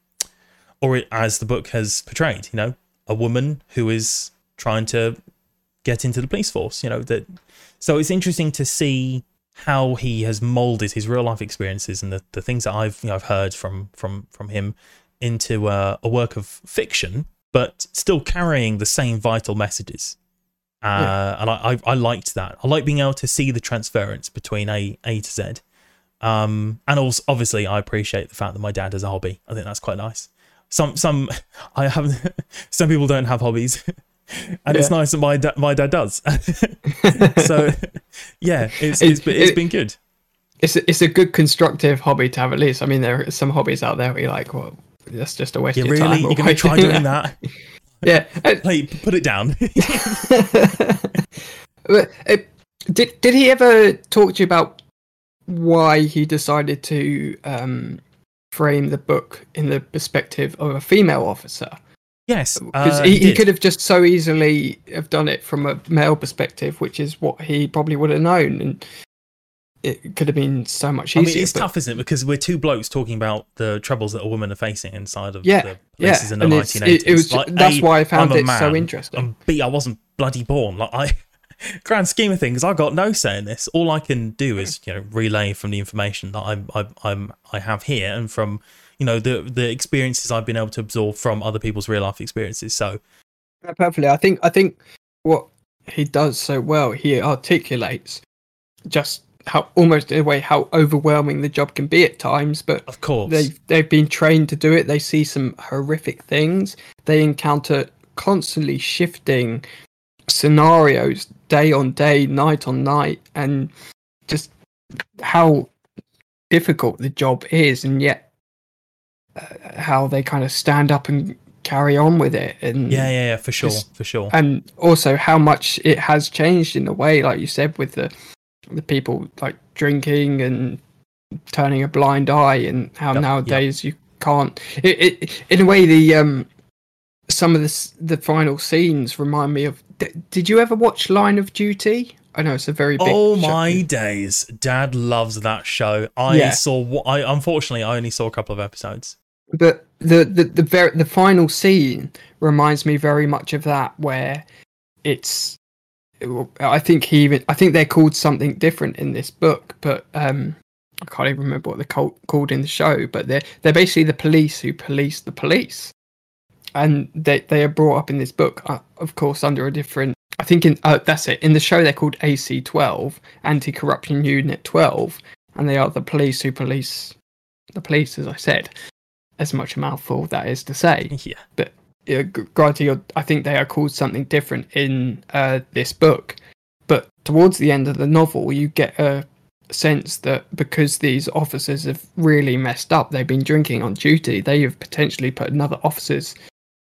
or as the book has portrayed, you know, a woman who is trying to get into the police force. You know that. So it's interesting to see how he has molded his real life experiences and the, the things that I've you know, I've heard from from from him into uh, a work of fiction, but still carrying the same vital messages. Uh, Yeah. And I, I I liked that. I like being able to see the transference between A A to Z. Um, and also obviously I appreciate the fact that my dad has a hobby. I think that's quite nice. Some some (laughs) I haven't. (laughs) Some people don't have hobbies, (laughs) and it's nice that my da- my dad does. so yeah, it's It- it's, been- it's it- been good. it's a, it's a good constructive hobby to have at least. I mean, there are some hobbies out there where you're like, well, that's just a waste Yeah, of really, time. you're gonna try doing that? yeah. Uh, Hey, put it down. but, uh, did did he ever talk to you about why he decided to um, frame the book in the perspective of a female officer? yes, Because uh, he, he did. could have just so easily have done it from a male perspective, which is what he probably would have known, and it could have been so much I easier. mean, it's but- tough, isn't it? Because we're two blokes talking about the troubles that a woman are facing inside of Yeah, the yeah, places in the and 1980s. it, it was Like, that's A, why I found I'm it so interesting. And B, I wasn't bloody born. Like I, (laughs) grand scheme of things, I got no say in this. All I can do is you know relay from the information that I'm, I, I'm I have here and from you know the the experiences I've been able to absorb from other people's real life experiences. So Yeah, perfectly. I think I think what he does so well, he articulates just how almost in a way how overwhelming the job can be at times, but of course, they've they've been trained to do it. They see some horrific things. They encounter constantly shifting scenarios day on day, night on night, and just how difficult the job is, and yet uh, how they kind of stand up and carry on with it. And yeah, yeah, yeah, for sure, Just- for sure. and also how much it has changed in a way, like you said, with the the people like drinking and turning a blind eye, and how Yep, yep. nowadays you can't. It, it, in a way, the um some of the the final scenes remind me of. D- did you ever watch Line of Duty? I know it's a very big. Oh show. my days! Dad loves that show. I Yeah. saw. I unfortunately I only saw a couple of episodes. But the the the very the final scene reminds me very much of that, where it's. I think he even. I think they're called something different in this book, but um, I can't even remember what they're called, called in the show. But they're they're basically the police who police the police, and they they are brought up in this book, uh, of course, under a different. I think in uh, that's it. In the show, they're called AC twelve, Anti Corruption Unit twelve, and they are the police who police the police, as I said as much a mouthful that is to say. (laughs) Yeah. Uh, g- granted, I think they are called something different in uh, this book, but towards the end of the novel, you get a sense that because these officers have really messed up, they've been drinking on duty, they have potentially put another officer's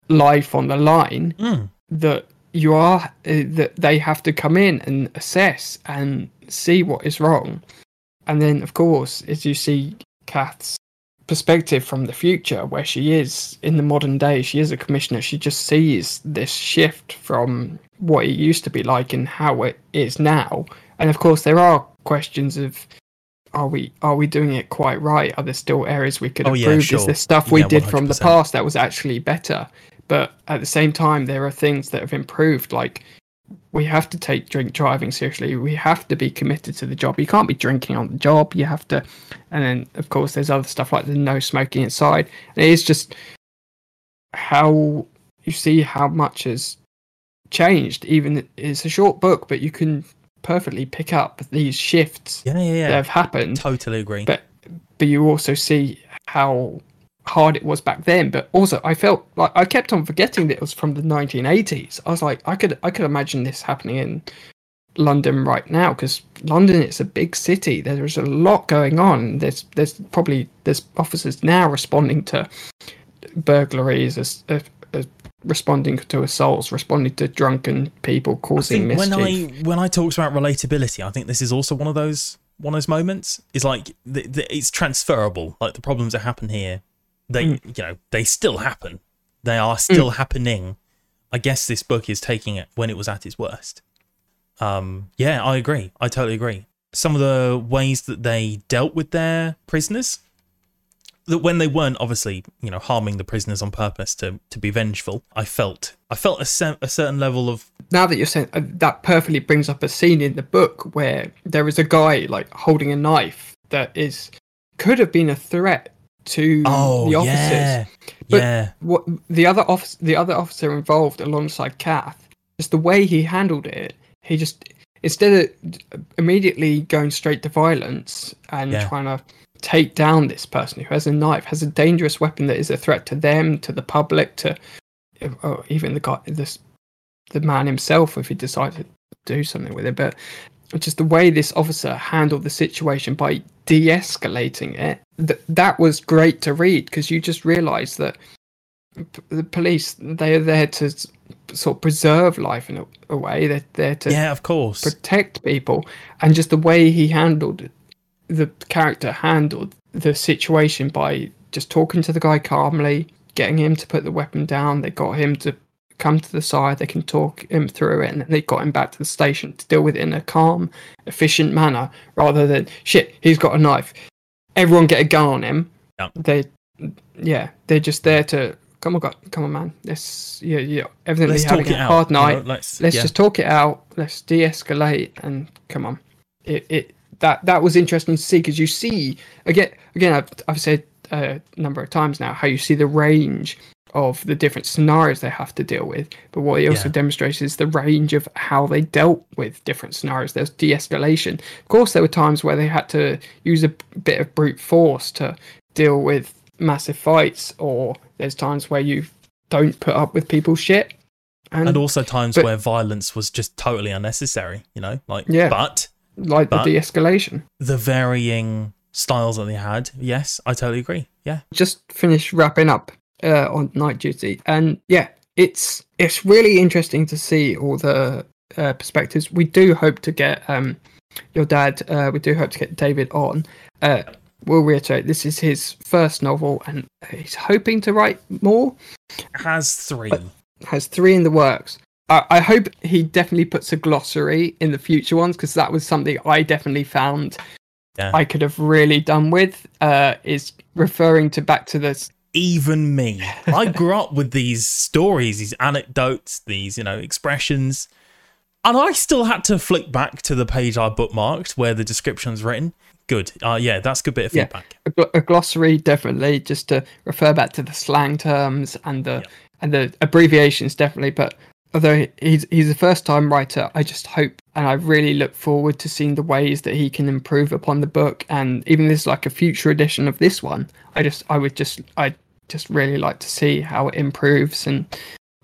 life on the line. Mm. That you are uh, that they have to come in and assess and see what is wrong, and then of course, as you see Kath's perspective from the future where she is in the modern day she is a commissioner she just sees this shift from what it used to be like and how it is now and of course there are questions of are we are we doing it quite right are there still areas we could Oh, yeah, improve sure. is there stuff we Yeah, did from the past that was actually better but at the same time there are things that have improved like we have to take drink driving seriously. We have to be committed to the job. You can't be drinking on the job. You have to and then of course there's other stuff like the no smoking inside. And it is just how you see how much has changed. Even it's a short book but you can perfectly pick up these shifts Yeah, yeah, that yeah. have happened. Totally agree. but but you also see how hard it was back then but also i felt like i kept on forgetting that it was from the 1980s i was like i could i could imagine this happening in london right now because london is a big city there's a lot going on there's there's probably there's officers now responding to burglaries as, as, as responding to assaults responding to drunken people causing mischief when I when I talked about relatability, I think this is also one of those one of those moments. Is like the, the, it's transferable. Like the problems that happen here, they Mm. you know they still happen. They are still happening. I guess this book is taking it when it was at its worst. Um, yeah, I agree. I totally agree. Some of the ways that they dealt with their prisoners, that when they weren't obviously, you know, harming the prisoners on purpose to to be vengeful, I felt I felt a, cer- a certain level of now that you're saying uh, that perfectly brings up a scene in the book where there is a guy like holding a knife that is could have been a threat to oh the officers. yeah, But- yeah. What the other officer, the other officer involved alongside Kath, just the way he handled it, he just instead of immediately going straight to violence and Yeah. trying to take down this person who has a knife, has a dangerous weapon that is a threat to them, to the public, to or even the guy, this the man himself if he decided to do something with it. But just the way this officer handled the situation by de-escalating it, th- that was great to read because you just realise that p- the police they are there to s- sort of preserve life in a, a way. They're there to Yeah, of course. protect people, and just the way he handled the character handled the situation by just talking to the guy calmly, getting him to put the weapon down. They got him to come to the side. They can talk him through it, and they got him back to the station to deal with it in a calm, efficient manner, rather than shit. He's got a knife. Everyone get a gun on him. Yeah. They, yeah, they're just there to come on, God, come on, man. Let's yeah, yeah. Evidently Let's talk it a out. hard you know, night let's let's yeah. just talk it out let's de-escalate and come on it, it that that was interesting to see because you see again again I've, I've said uh, a number of times now how you see the range of the different scenarios they have to deal with but what he also Yeah. demonstrates is the range of how they dealt with different scenarios there's de-escalation of course there were times where they had to use a bit of brute force to deal with massive fights or there's times where you don't put up with people's shit and also times but- where violence was just totally unnecessary. You know, like Yeah. But like but- the de-escalation the varying styles that they had, yes, I totally agree. Yeah, just finish wrapping up uh, on night duty and yeah it's it's really interesting to see all the uh, perspectives we do hope to get um your dad uh, we do hope to get david on uh we'll reiterate this is his first novel and he's hoping to write more has three. has three in the works I, I hope he definitely puts a glossary in the future ones because that was something I definitely found Yeah. I could have really done with. Uh, is referring to back to this Even me, I grew up with these stories, these anecdotes, these you know expressions, and I still had to flick back to the page I bookmarked where the description's written. Good, uh, yeah, that's a good bit of Yeah. feedback. a, gl- a glossary definitely just to refer back to the slang terms and the Yeah. and the abbreviations definitely but although he's he's a first time writer i just hope and i really look forward to seeing the ways that he can improve upon the book and even this like a future edition of this one i just i would just i just really like to see how it improves and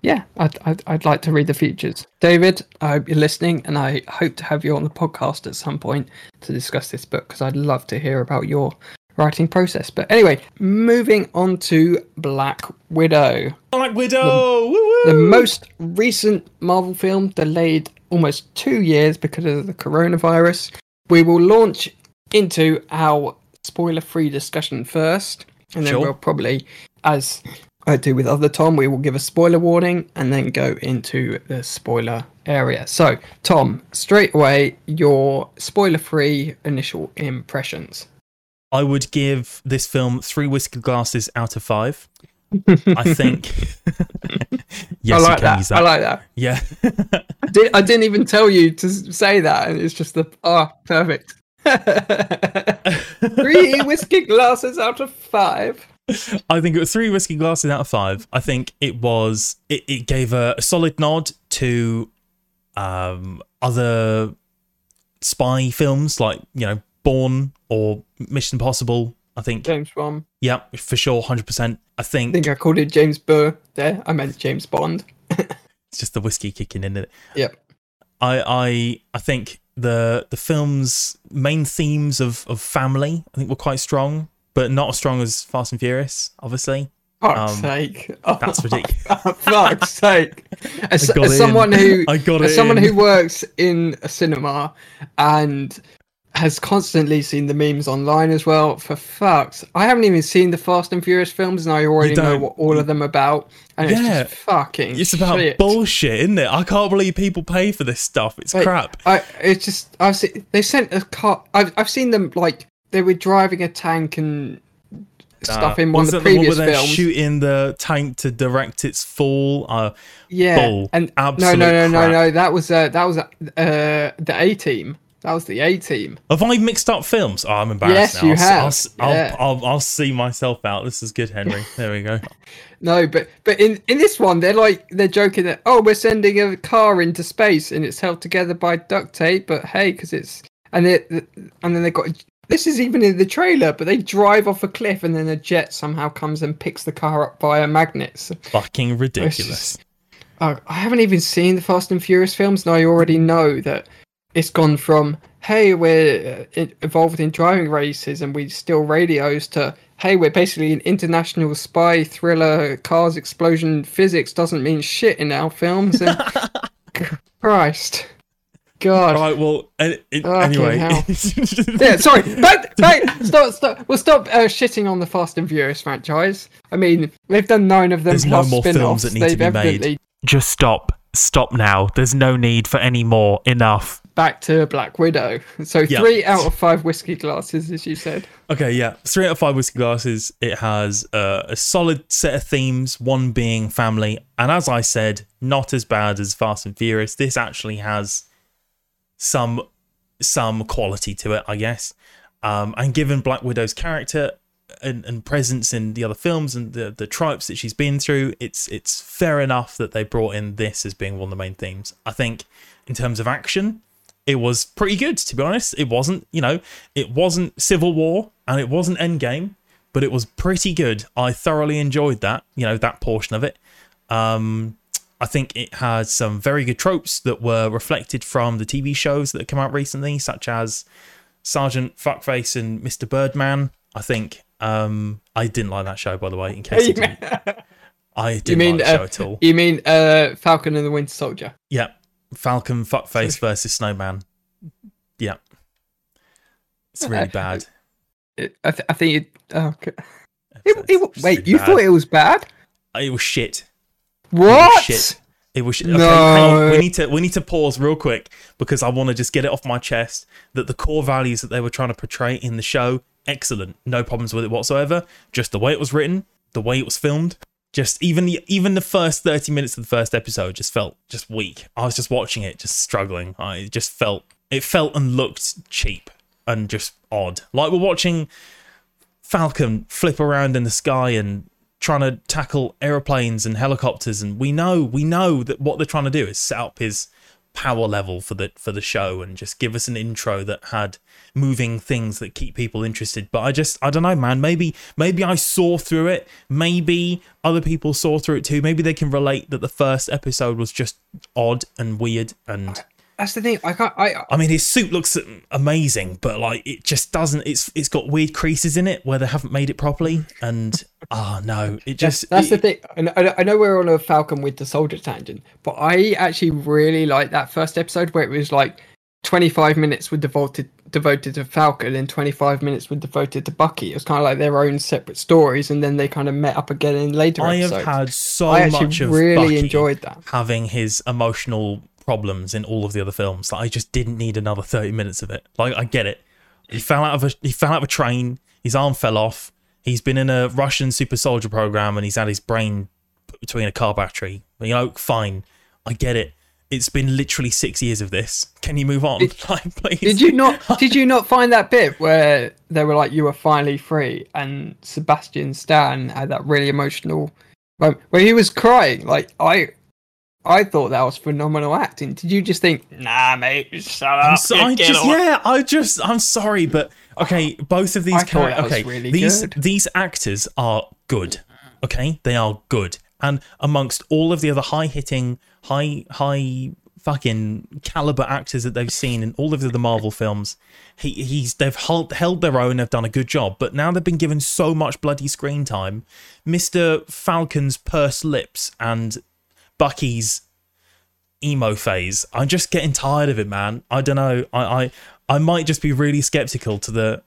yeah I'd, I'd, I'd like to read the futures david i hope you're listening and i hope to have you on the podcast at some point to discuss this book because i'd love to hear about your writing process. But anyway, moving on to Black Widow, Black Widow, woo-woo! the most recent Marvel film delayed almost two years because of the coronavirus. We will launch into our spoiler free discussion first, and then Sure. we'll probably, as I do with other Tom, we will give a spoiler warning and then go into the spoiler area. So, Tom, straight away, your spoiler free initial impressions. I would give this film three whiskey glasses out of five. I (laughs) think. yes, I like you can that. use I like that. yeah. I, did, I didn't even tell you to say that, and it's just the oh, perfect. (laughs) Three whiskey glasses out of five. I think it was three whiskey glasses out of five. I think it was it, it gave a, a solid nod to um, other spy films like you know Bourne or Mission Impossible. I think James Bond. yeah, for sure, hundred percent. I think. I think I called it James Burr there. I meant James Bond. (laughs) it's just the whiskey kicking in it. Yep. I I I think the the film's main themes of of family I think were quite strong, but not as strong as Fast and Furious, obviously. Fuck's Um, sake. that's ridiculous. (laughs) Fuck's sake. As, as someone who (laughs) as someone who works in a cinema and has constantly seen the memes online as well. For fucks, I haven't even seen the Fast and Furious films, and I already know what all of them about. And it's Yeah. just fucking. It's about shit. bullshit, isn't it? I can't believe people pay for this stuff. It's Like, crap. I it's just I've seen they sent a car. I've I've seen them like they were driving a tank and stuff Uh, in one of the the previous they're films. shooting the tank to direct its fall. Uh, yeah, bull. and no, no, no, no, crap. no. That was uh, that was uh, the A team. That was the A team. have I mixed up films? Oh, I'm embarrassed Yes, now. you I'll, have. I'll, s- I'll, Yeah. I'll, I'll see myself out. This is good, Henry. (laughs) There we go. No, but but in in this one, they're like they're joking that oh, we're sending a car into space and it's held together by duct tape. But hey, because it's and it and then they got this is even in the trailer, but they drive off a cliff and then a jet somehow comes and picks the car up via magnets. Fucking ridiculous. just- Uh, I haven't even seen the Fast and Furious films, and I already know that it's gone from hey, we're uh, involved in driving races and we steal radios to hey, we're basically an international spy thriller. Cars explosion physics doesn't mean shit in our films. And (laughs) Christ, God. Right, well, an- it- anyway. (laughs) Yeah, sorry. Back, back. Stop, stop. We'll stop uh, shitting on the Fast and Furious franchise. I mean, they've done nine of them There's no more films spin-offs. that need to they've be made. Just stop. Stop now. There's no need for any more. Enough. Back to Black Widow. So Yeah. three out of five whiskey glasses, as you said. Okay, yeah. Three out of five whiskey glasses. It has uh, a solid set of themes, one being family. And as I said, not as bad as Fast and Furious. This actually has some some quality to it, I guess. Um, and given Black Widow's character and, and presence in the other films and the, the tropes that she's been through, it's it's fair enough that they brought in this as being one of the main themes. I think in terms of action, it was pretty good to be honest. It wasn't, you know, it wasn't Civil War and it wasn't Endgame, but it was pretty good. I thoroughly enjoyed that, you know, that portion of it. Um, I think it had some very good tropes that were reflected from the TV shows that have come out recently, such as Sergeant Fuckface and Mr. Birdman. I think um, I didn't like that show, by the way. In case (laughs) you, didn't, I didn't you mean, like the show uh, at all. you mean uh, Falcon and the Winter Soldier? Yeah, Falcon Fuckface (laughs) versus Snowman. Yeah, it's uh, really bad. It, I, th- I think it. Oh, okay. It- it- wait, really you bad. thought it was bad? it was shit. What? shit. It was shit. Okay, hang on. No. We need to we need to pause real quick because I want to just get it off my chest that the core values that they were trying to portray in the show, excellent. No problems with it whatsoever. Just the way it was written, the way it was filmed, just even the even the first 30 minutes of the first episode just felt just weak. I was just watching it, just struggling. I just felt it felt and looked cheap and just odd. Like we're watching Falcon flip around in the sky and trying to tackle aeroplanes and helicopters and we know we know that what they're trying to do is set up his power level for the for the show and just give us an intro that had moving things that keep people interested but i just i don't know man maybe maybe i saw through it maybe other people saw through it too maybe they can relate that the first episode was just odd and weird and That's the thing. I can't. I. I mean, his suit looks amazing, but like it just doesn't. It's it's got weird creases in it where they haven't made it properly, and oh no, it just That's the it- thing. And I, I know we're on a Falcon with the Soldier tangent, but I actually really like that first episode where it was like 25 minutes were devoted devoted to Falcon and 25 minutes were devoted to Bucky. It was kind of like their own separate stories, and then they kind of met up again in later on. I have had so I actually much of really Bucky enjoyed that. having his emotional problems in all of the other films that I just didn't need another thirty minutes of it. Like I get it. He fell out of a he fell out of a train. His arm fell off. He's been in a Russian super soldier program and he's had his brain put between a car battery. You know, fine. I get it. It's been literally six years of this. Can you move on? (laughs) like, please. Did you not? (laughs) did you not find that bit where they were like, "You were finally free," and Sebastian Stan had that really emotional moment where he was crying? Like I, I thought that was phenomenal acting. Did you just think, nah, mate, shut up? I'm so, I just on." yeah, I just I'm sorry, but okay, (sighs) both of these I characters. Okay, really these good. these actors are good. Okay, they are good, and amongst all of the other high hitting, high high fucking caliber actors that they've seen in all of the Marvel films, he he's they've held, held their own, they've done a good job. But now they've been given so much bloody screen time. Mister Falcon's pursed lips and Bucky's emo phase. I'm just getting tired of it, man. I don't know. I I, I might just be really skeptical to the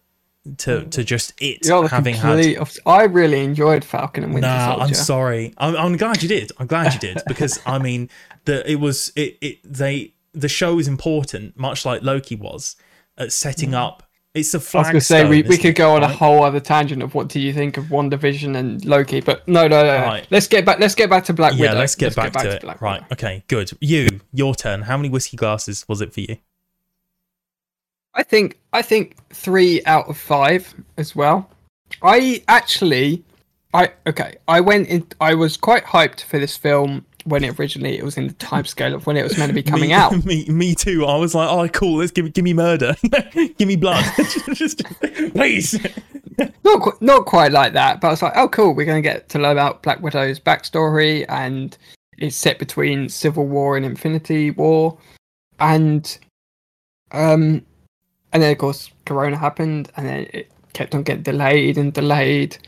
to to just it You're having had. opposite. I really enjoyed Falcon and Winter Nah, Soldier. I'm sorry. I'm, I'm glad you did. I'm glad you did (laughs) because I mean, the it was it it they the show is important, much like Loki was at setting up. It's a Mm. I was flag. going to say we, we could go on a whole other tangent of what do you think of WandaVision and Loki, but no, no, no. Right. Let's get back. Let's get back to Black Yeah, Widow. let's get back to it. Black right. Widow. Okay. Good. You, your turn. How many whiskey glasses was it for you? I think I think three out of five as well. I actually, I okay. I went in. I was quite hyped for this film when it originally it was in the time scale of when it was meant to be (laughs) coming me, out. Me, me too. I was like, oh, cool. Let's give me, give me murder. (laughs) give me blood. (laughs) just, please. not qu- not quite like that, but I was like, oh, cool. We're going to get to learn about Black Widow's backstory, and it's set between Civil War and Infinity War, and um, and then of course Corona happened, and then it kept on getting delayed and delayed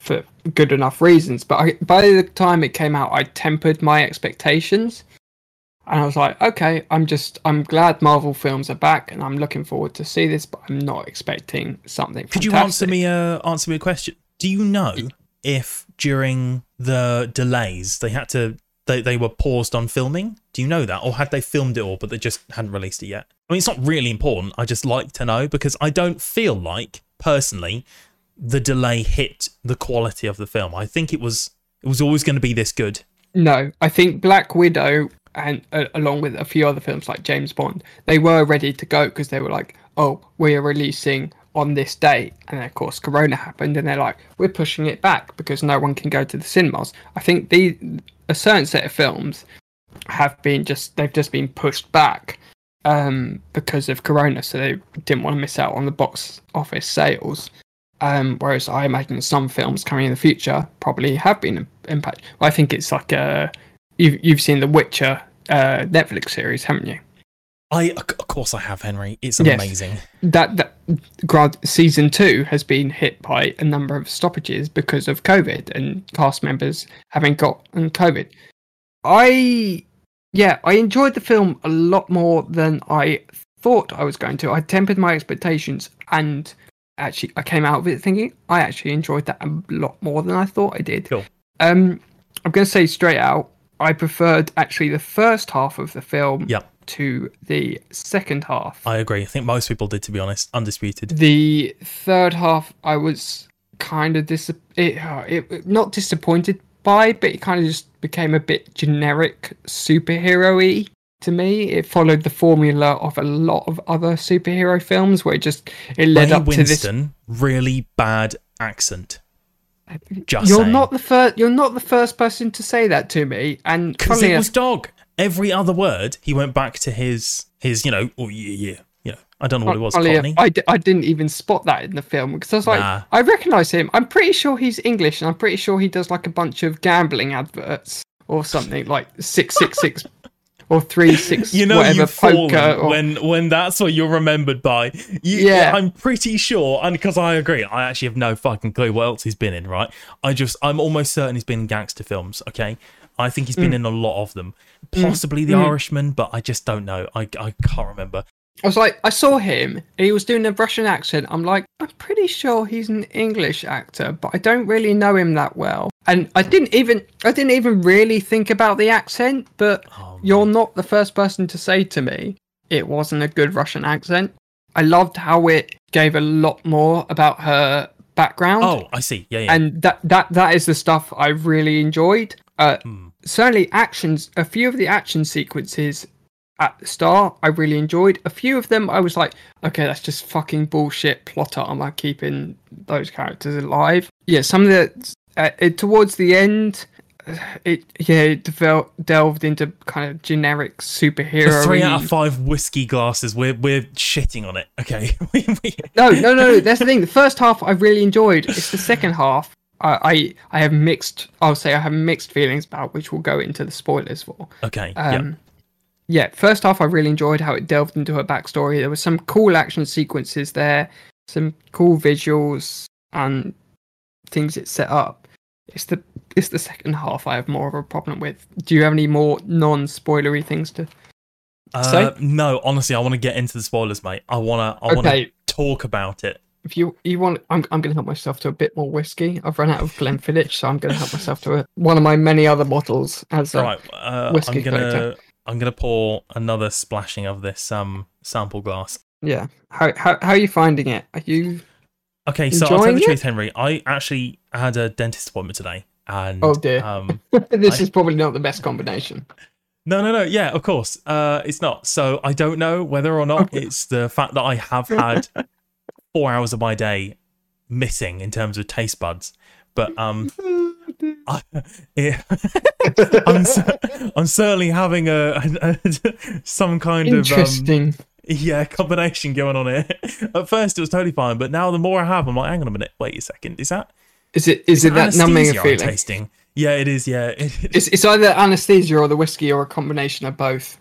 for good enough reasons. But I, by the time it came out, I tempered my expectations. And I was like, okay, I'm just, I'm glad Marvel films are back, and I'm looking forward to see this, but I'm not expecting something. Could you answer me? Uh, answer me a question. Do you know if during the delays they had to they, they were paused on filming? Do you know that, or had they filmed it all but they just hadn't released it yet? I mean, it's not really important. I just like to know because I don't feel like personally the delay hit the quality of the film. I think it was it was always going to be this good. No, I think Black Widow and uh, along with a few other films like James Bond, they were ready to go because they were like, "Oh, we are releasing on this date," and then of course Corona happened, and they're like, "We're pushing it back because no one can go to the cinemas." I think the a certain set of films have been just they've just been pushed back um, because of Corona, so they didn't want to miss out on the box office sales. Um, whereas I imagine some films coming in the future probably have been impacted. I think it's like a you've you've seen the Witcher uh, Netflix series, haven't you? I of course I have Henry. It's Yes. amazing. That that grant season two has been hit by a number of stoppages because of COVID and cast members having got COVID. I yeah, I enjoyed the film a lot more than I thought I was going to. I tempered my expectations and actually I came out of it thinking I actually enjoyed that a lot more than I thought I did. Cool. Um I'm going to say straight out I preferred actually the first half of the film Yep. To the second half. I agree. I think most people did, to be honest. Undisputed. The third half, I was kind of dis- it, uh, it not disappointed by, but it kind of just became a bit generic superhero-y to me. It followed the formula of a lot of other superhero films, where it just it led Ray up to this. Really bad accent. Just You're saying. not the first. You're not the first person to say that to me, and because it was dog. Every other word, he went back to his his. You know, oh yeah, yeah, yeah. I don't know what it was. Funnily Cockney. I, d- I didn't even spot that in the film because I was like, Nah. I recognise him. I'm pretty sure he's English, and I'm pretty sure he does like a bunch of gambling adverts or something like six six six (laughs) or three six you know whatever you've fallen poker. Or, when when that's what you're remembered by. You, Yeah. I'm pretty sure, and because I agree, I actually have no fucking clue what else he's been in. Right? I just I'm almost certain he's been in gangster films. Okay, I think he's been Mm. in a lot of them. Possibly The Irishman, but I just don't know. I I can't remember. I was like, I saw him. And he was doing a Russian accent. I'm like, I'm pretty sure he's an English actor, but I don't really know him that well. And I didn't even I didn't even really think about the accent. But Oh, you're not the first person to say to me it wasn't a good Russian accent. I loved how it gave a lot more about her background. Oh, I see. Yeah, yeah. and that that that is the stuff I really enjoyed. Uh, Hmm. Certainly actions. A few of the action sequences at the start I really enjoyed. A few of them I was like, okay, that's just fucking bullshit plot armor keeping those characters alive. Yeah, some of the uh, it, towards the end, (sighs) it yeah it devel- delved into kind of generic superhero. Three out of five whiskey glasses, we're we're shitting on it. Okay. (laughs) No, no, no. That's the thing. The first half I really enjoyed. It's the second half I I, have mixed. I'll say I have mixed feelings about, which we'll go into the spoilers for. okay. yeah. Um, yeah, first half I really enjoyed how it delved into her backstory. There was some cool action sequences there, some cool visuals and things it set up. It's the it's the second half I have more of a problem with. Do you have any more non-spoilery things to? Uh, so- no, honestly, I want to get into the spoilers, mate. I wanna I wanna talk about it. If you you want, I'm I'm gonna help myself to a bit more whiskey. I've run out of Glenfiddich, so I'm gonna help myself to a, one of my many other bottles as a, right. Uh, whiskey I'm gonna collector. I'm gonna pour another splashing of this um sample glass. yeah. How how how are you finding it? Are you? Okay, so I'll tell the it? truth, Henry. I actually had a dentist appointment today, and Oh, dear. um, (laughs) this I- is probably not the best combination. no, no, no, yeah, of course, uh, it's not. So I don't know whether or not (laughs) it's the fact that I have had four hours of my day missing in terms of taste buds, but um, (laughs) I, yeah, (laughs) I'm, I'm certainly having a, a- some kind of um, Interesting. yeah combination going on here. At first, it was totally fine, but now the more I have, I'm like, hang on a minute, wait a second, is that Is it is it that numbing feeling? tasting? Yeah, it is. Yeah, it, (laughs) it- It's, it's either anesthesia or the whiskey or a combination of both.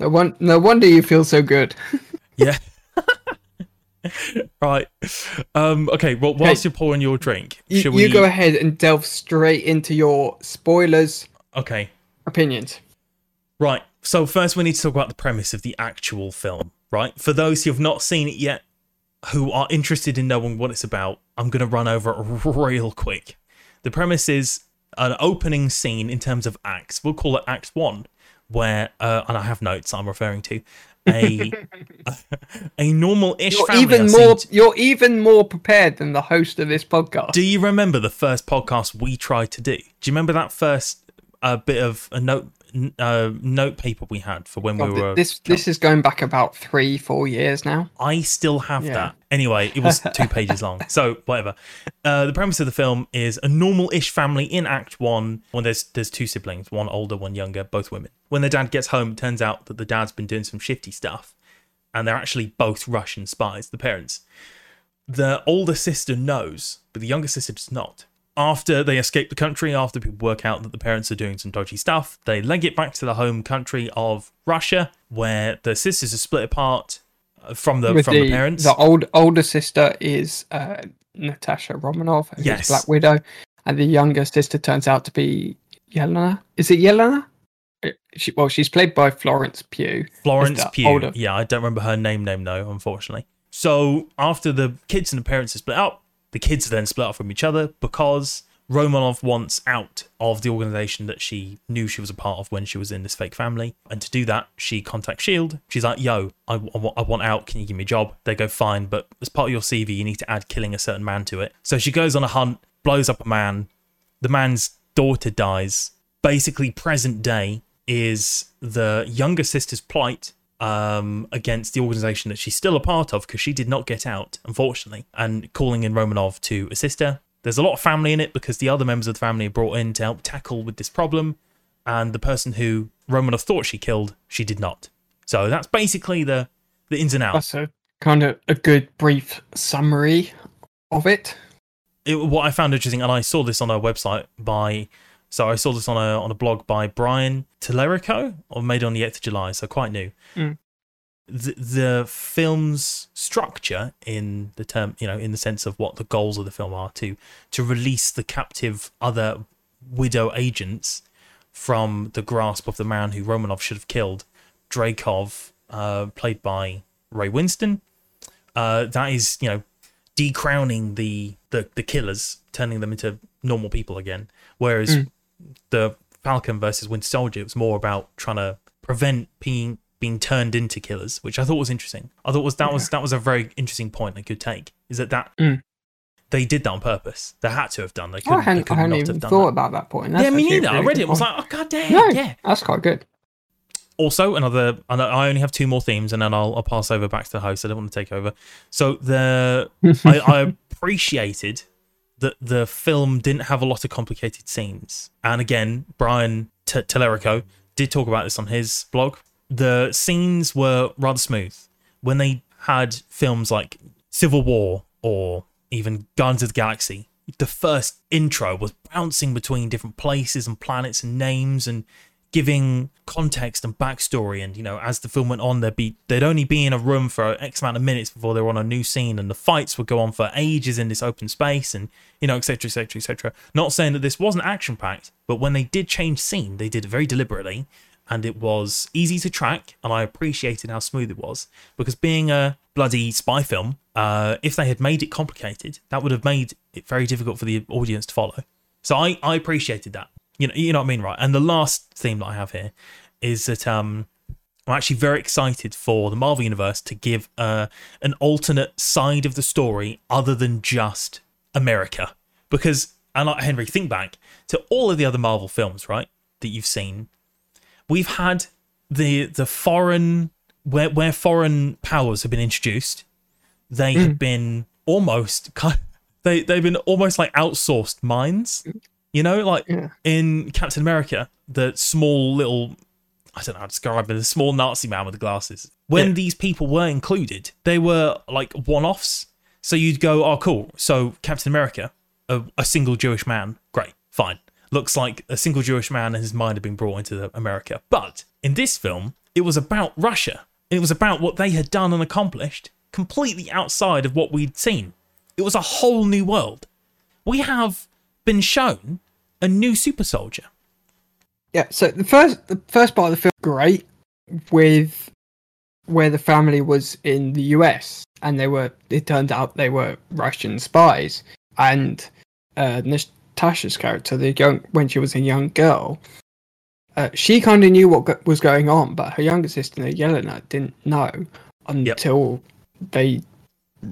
No, one, no wonder you feel so good. yeah. (laughs) right. Um. Okay. Well, whilst you're pouring your drink, You, should you go ahead and delve straight into your spoilers Okay. opinions. Right. So first, we need to talk about the premise of the actual film. Right. For those who have not seen it yet, who are interested in knowing what it's about, I'm going to run over it (laughs) real quick. The premise is an opening scene in terms of acts. We'll call it Act One, where, uh, and I have notes I'm referring to, a (laughs) a normal-ish family. even are more seen- you're even more prepared than the host of this podcast. Do you remember the first podcast we tried to do? Do you remember that first uh, bit of a note n- uh, note paper we had for when God, we were? this this is going back about three four years now. I still have Yeah. that. Anyway, it was (laughs) two pages long. So whatever. Uh, the premise of the film is a normal-ish family in Act One. When there's there's two siblings, one older, one younger, both women. When their dad gets home, it turns out that the dad's been doing some shifty stuff, and they're actually both Russian spies. The parents. The older sister knows, but the younger sister does not. After they escape the country, after people work out that the parents are doing some dodgy stuff, they leg it back to the home country of Russia, where the sisters are split apart uh, from the With from the, parents. the old older sister is uh, Natasha Romanoff, who's Yes. Black Widow, and the younger sister turns out to be Yelena. Is it Yelena? Uh, She, well, she's played by Florence Pugh. Florence Pugh. older- Yeah, I don't remember her name name though, unfortunately. So after the kids and the parents are split up, the kids are then split up from each other because Romanoff wants out of the organization that she knew she was a part of when she was in this fake family. And to do that, she contacts Shield. She's like, "Yo, I I want out. Can you give me a job?" They go, "Fine, but as part of your CV, you need to add killing a certain man to it." So she goes on a hunt, blows up a man. The man's daughter dies. Basically, present day is the younger sister's plight um, against the organization that she's still a part of because she did not get out, unfortunately, and calling in Romanoff to assist her. There's a lot of family in it because the other members of the family are brought in to help tackle with this problem, and the person who Romanoff thought she killed, she did not. So that's basically the the ins and outs. That's a kind of a good brief summary of it. it, what I found interesting, and I saw this on a website by, so I saw this on a on a blog by Brian Tallerico, or made on the eighth of July, so quite new. Mm. The, the film's structure, in the term, you know, in the sense of what the goals of the film are, to to release the captive other widow agents from the grasp of the man who Romanoff should have killed, Dreykov, uh, played by Ray Winstone. Uh, that is, you know, decrowning the, the the killers, turning them into normal people again. Whereas Mm. The Falcon versus Winter Soldier, it was more about trying to prevent being being turned into killers, which I thought was interesting. I thought was that was that was a very interesting point, a could take. Is that that Mm. they did that on purpose? They had to have done. They I couldn't, they hadn't, I hadn't even thought that. about that point. yeah, That's me actually a neither. I read it. and was like, oh god damn, no, yeah. that's quite good. also another i only have two more themes and then I'll, I'll pass over back to the host i don't want to take over so the (laughs) I, I appreciated that the film didn't have a lot of complicated scenes. And again, Brian T- Tallerico did talk about this on his blog. The scenes were rather smooth. When they had films like Civil War or even Guardians of the Galaxy, the first intro was bouncing between different places and planets and names and giving context and backstory. And you know, as the film went on, there'd be they'd only be in a room for X amount of minutes before they were on a new scene, and the fights would go on for ages in this open space, and you know, etc., etc., etc. Not saying that this wasn't action packed, but when they did change scene, they did it very deliberately, and it was easy to track, and I appreciated how smooth it was because being a bloody spy film, uh, if they had made it complicated, that would have made it very difficult for the audience to follow. So I, I appreciated that. You know, you know what I mean, right? And the last theme that I have here is that um, I'm actually very excited for the Marvel Universe to give uh, an alternate side of the story other than just America. Because, and like Henry, think back to all of the other Marvel films, right, that you've seen. We've had the the foreign where where foreign powers have been introduced. They Mm. have been almost (laughs) kind they they've been almost like outsourced minds. You know, like Yeah. in Captain America, the small little I don't know how to describe it, the small Nazi man with the glasses. When Yeah. these people were included, they were like one offs. So you'd go, oh, cool. So Captain America, a, a single Jewish man, great, fine. Looks like a single Jewish man and his mind had been brought into America. But in this film, it was about Russia. It was about what they had done and accomplished, completely outside of what we'd seen. It was a whole new world. We have been shown a new super soldier. Yeah, so the first the first part of the film great with where the family was in the US and they were it turned out they were Russian spies and uh Natasha's character the young when she was a young girl uh, she kind of knew what go- was going on but her younger sister Yelena didn't know until they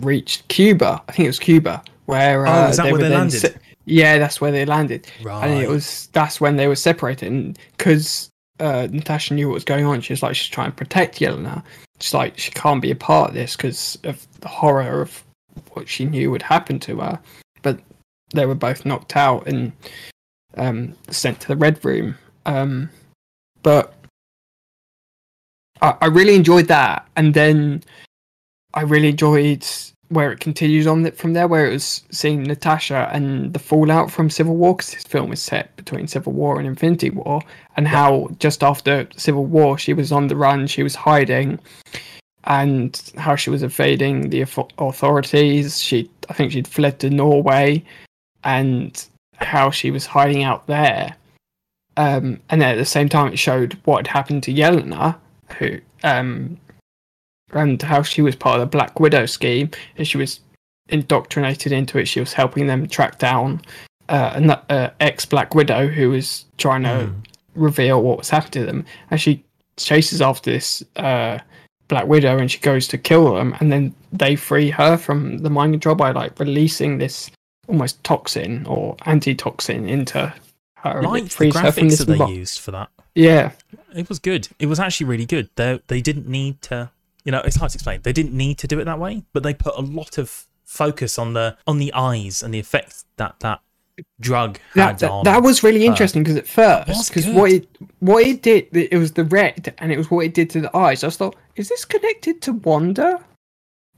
reached Cuba I think it was Cuba where Oh, uh, is that where were they then landed? Yeah that's where they landed. Right. and it was that's when they were separated and because uh, Natasha knew what was going on she was like she's trying to protect Yelena. She's like she can't be a part of this because of the horror of what she knew would happen to her. But they were both knocked out and um, sent to the red room. Um, but I, I really enjoyed that. And then I really enjoyed where it continues on from there, where it was seeing Natasha and the fallout from Civil War, because this film is set between Civil War and Infinity War, and how just after Civil War she was on the run, she was hiding, and how she was evading the authorities. She, I think, she'd fled to Norway, and how she was hiding out there. Um, and then at the same time, it showed what had happened to Yelena, who um, and how she was part of the Black Widow scheme, and she was indoctrinated into it. She was helping them track down uh, an uh, ex Black Widow who was trying to Mm. reveal what was happening to them, and she chases after this uh, Black Widow, and she goes to kill them, and then they free her from the mind control by like releasing this almost toxin or antitoxin into her. Like the frees her from graphics that they mo- used for that. Yeah, It was good. It was actually really good. They they didn't need to. You know, it's hard to explain. They didn't need to do it that way, but they put a lot of focus on the on the eyes and the effect that that drug had that, that, on. that was really interesting because at first because what it what it did it was the red and it was what it did to the eyes i thought is this connected to wanda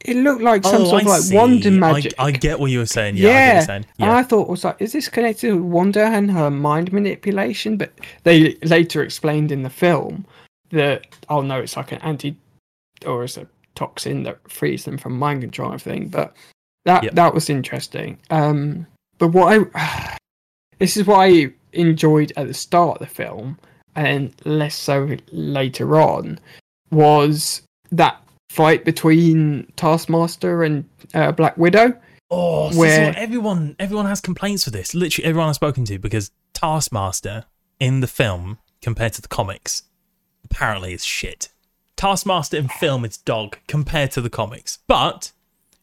it looked like some Oh, sort I of like see. wonder I- magic I, get what you were saying. Yeah, I yeah, you're saying. and Yeah. I thought was like, is this connected to Wanda and her mind manipulation? But they later explained in the film that oh no, it's like an anti or it's a toxin that frees them from mind control and everything. But that Yep. that was interesting. Um, but what I (sighs) this is what I enjoyed at the start of the film, and less so later on, was that fight between Taskmaster and uh, Black Widow. Oh, so where- everyone everyone has complaints for this. Literally everyone I've spoken to because Taskmaster in the film compared to the comics apparently is shit. Taskmaster in film is dog compared to the comics, but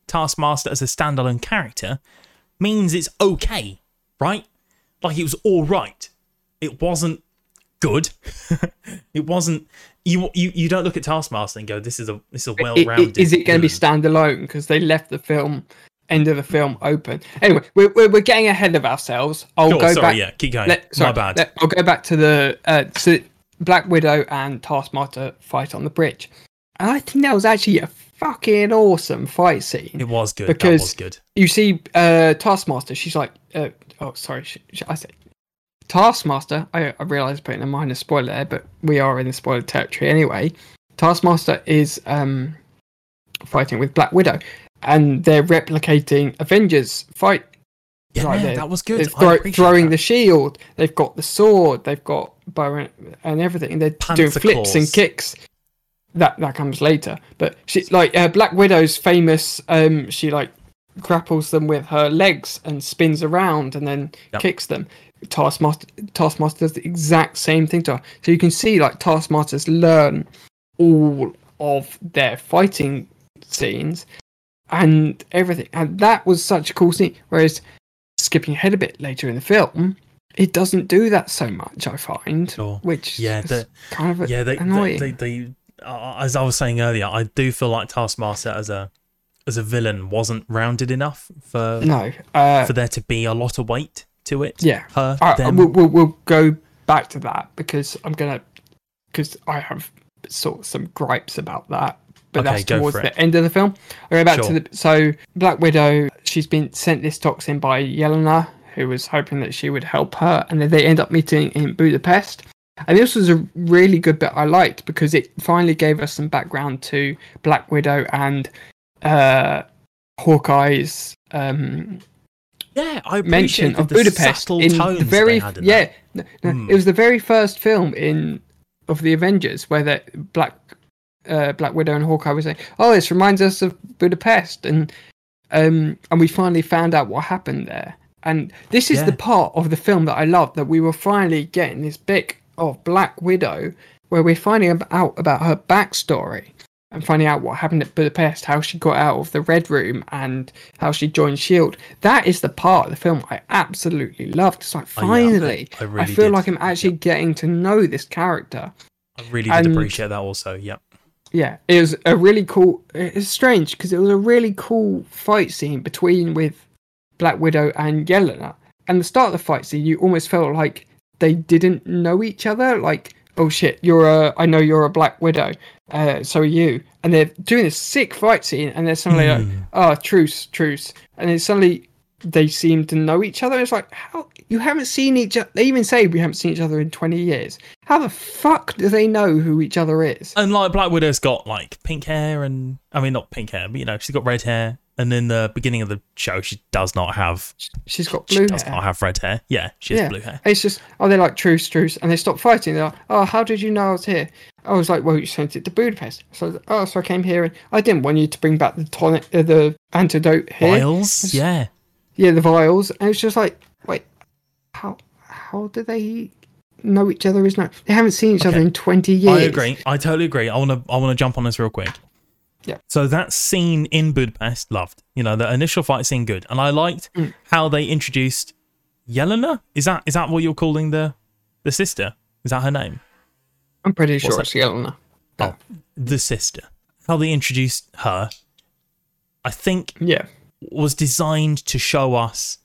Taskmaster as a standalone character means it's okay, right? Like it was all right. It wasn't good. (laughs) it wasn't. You you you don't look at Taskmaster and go, "This is a this is a well-rounded." Is it going to be standalone? Because they left the film end of the film open. Anyway, we're we're, we're getting ahead of ourselves. I'll Sure, go sorry, back. yeah, keep going. let- sorry, My bad. let- I'll go back to the uh, so Black Widow and Taskmaster fight on the bridge, and I think that was actually a fucking awesome fight scene. it was good. because- that was good. you see uh taskmaster she's like uh, oh sorry sh- sh- i said taskmaster i, I realize putting a minor spoiler there but we are in the spoiler territory anyway taskmaster is um fighting with black widow and they're replicating avengers fight Yeah, right there. that was good. they're throw- throwing that. the shield. They've got the sword. They've got bow and, everything. They're doing Panther flips and kicks. That that comes later. But she like uh, black widow's famous um she like grapples them with her legs and spins around and then Yep. kicks them. Taskmaster taskmaster does the exact same thing to her. So you can see like taskmasters learn all of their fighting scenes and everything. And that was such a cool scene. Whereas skipping ahead a bit later in the film it doesn't do that so much i find Sure. which Yeah, is the- kind of yeah, they, annoying they, they, they uh, as I was saying earlier, I do feel like Taskmaster as a as a villain wasn't rounded enough for no uh for there to be a lot of weight to it. yeah her, I, we'll, we'll, we'll go back to that because i'm gonna because i have sort of some gripes about that but Okay, that's towards the end of the film i go back Sure. to the so black widow she's been sent this toxin by yelena who was hoping that she would help her and then they end up meeting in budapest and this was a really good bit i liked because it finally gave us some background to black widow and uh hawkeye's um yeah, I mention of Budapest in the very in yeah. no, no, Hmm. It was the very first film in of the Avengers where the Black uh, Black Widow and Hawkeye were saying, "Oh, this reminds us of Budapest," and um, and we finally found out what happened there. And this is Yeah. the part of the film that I love that we were finally getting this bit of Black Widow where we're finding out about her backstory and finding out what happened at Budapest, how she got out of the Red Room, and how she joined Shield. That is the part of the film I absolutely loved. It's like I- finally, I I, really feel did. like I'm actually getting to know this character. I really did and- appreciate that also. Yep. Yeah, it was a really cool. It's strange because it was a really cool fight scene between with Black Widow and Yelena. And the start of the fight scene, you almost felt like they didn't know each other. Like, oh shit, you're a. I know you're a Black Widow. Uh, so are you. And they're doing this sick fight scene, and they're suddenly like, Hmm. oh, truce, truce. And then suddenly they seem to know each other. It's like, how you haven't seen each other. They even say we haven't seen each other in 20 years. How the fuck do they know who each other is? And like Black Widow's got like pink hair and I mean not pink hair, but you know, she's got red hair. And in the beginning of the show she does not have She's got blue hair. she does hair. not have red hair. Yeah, she has Yeah. blue hair. It's just, oh, they're like truce, truce, and they stop fighting. They're like, oh, how did you know I was here? I was like, well, you sent it to Budapest. So, oh, so I came here, and I didn't want you to bring back the tonic, uh, the antidote here. Vials? Yeah. Yeah, the vials, and it's just like, wait, how, how do they know each other? Is now they haven't seen each other in twenty years. I agree. I totally agree. I want to. I want to jump on this real quick. Yeah. So that scene in Budapest, loved. You know, the initial fight scene, good, and I liked Mm. how they introduced Yelena. Is that is that what you're calling the the sister? Is that her name? I'm pretty sure What's it's Yelena. Oh, the sister. How they introduced her, I think, Yeah, was designed to show us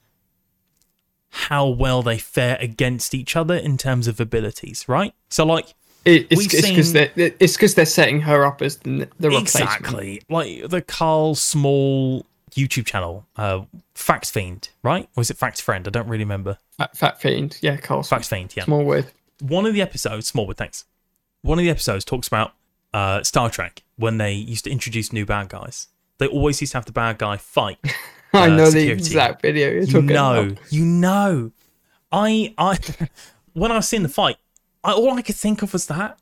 how well they fare against each other in terms of abilities, right? So, like, it, it's because they're it's because they're setting her up as the. Exactly. Like the Karl Small YouTube channel, uh, Fact Fiend, right? Or is it Fact Friend? I don't really remember. Fat fiend. Yeah, Karl Fact Fiend, yeah. Smallwood. One of the episodes, Smallwood, thanks. One of the episodes talks about uh, Star Trek when they used to introduce new bad guys. They always used to have the bad guy fight. (laughs) I uh, know the exact video you're You talking know, about. you know. I, I, (laughs) when I was seeing the fight, I, all I could think of was that.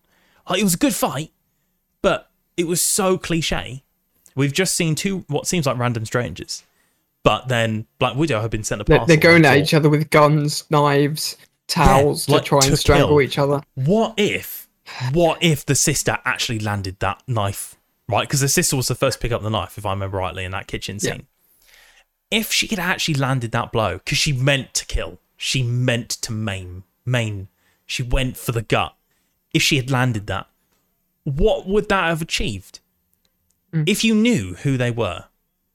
Like, it was a good fight, but it was so cliche. We've just seen two what seems like random strangers, but then Black Widow had been sent a They're, parcel. they're going at each other with guns, knives, towels like to try to and strangle kill. each other. What if, what if the sister actually landed that knife? Right, because the sister was the first to pick up the knife, if I remember rightly, in that kitchen Yeah. scene. If she had actually landed that blow, because she meant to kill, she meant to maim, maim, she went for the gut. If she had landed that, what would that have achieved? Mm. If you knew who they were,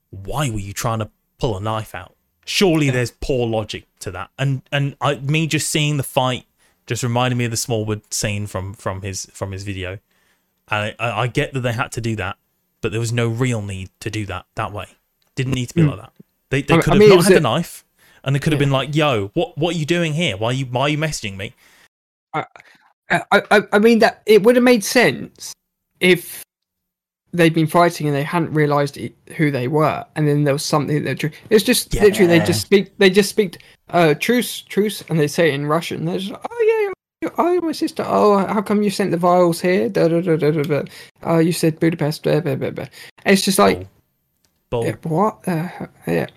why were you trying to pull a knife out. Surely there's poor logic to that. And and I, me just seeing the fight just reminded me of the Smallwood scene from from his from his video. And I, I get that they had to do that, but there was no real need to do that that way. Didn't need to be like that. They they. I- could I have mean, not had a- a knife, and they could have Yeah. been like, "Yo, what what are you doing here? Why are you why are you messaging me?" I, I, I mean that it would have made sense if they'd been fighting and they hadn't realised who they were, and then there was something that true. it's just literally they just speak they just speak uh truce truce and they say it in Russian. They're just like, oh yeah. Oh, my sister. Oh, how come you sent the vials here? Da, da, da, da, da. Oh, you said Budapest. Blah, blah, blah, blah. It's just like, Bull. yeah, what? Yeah.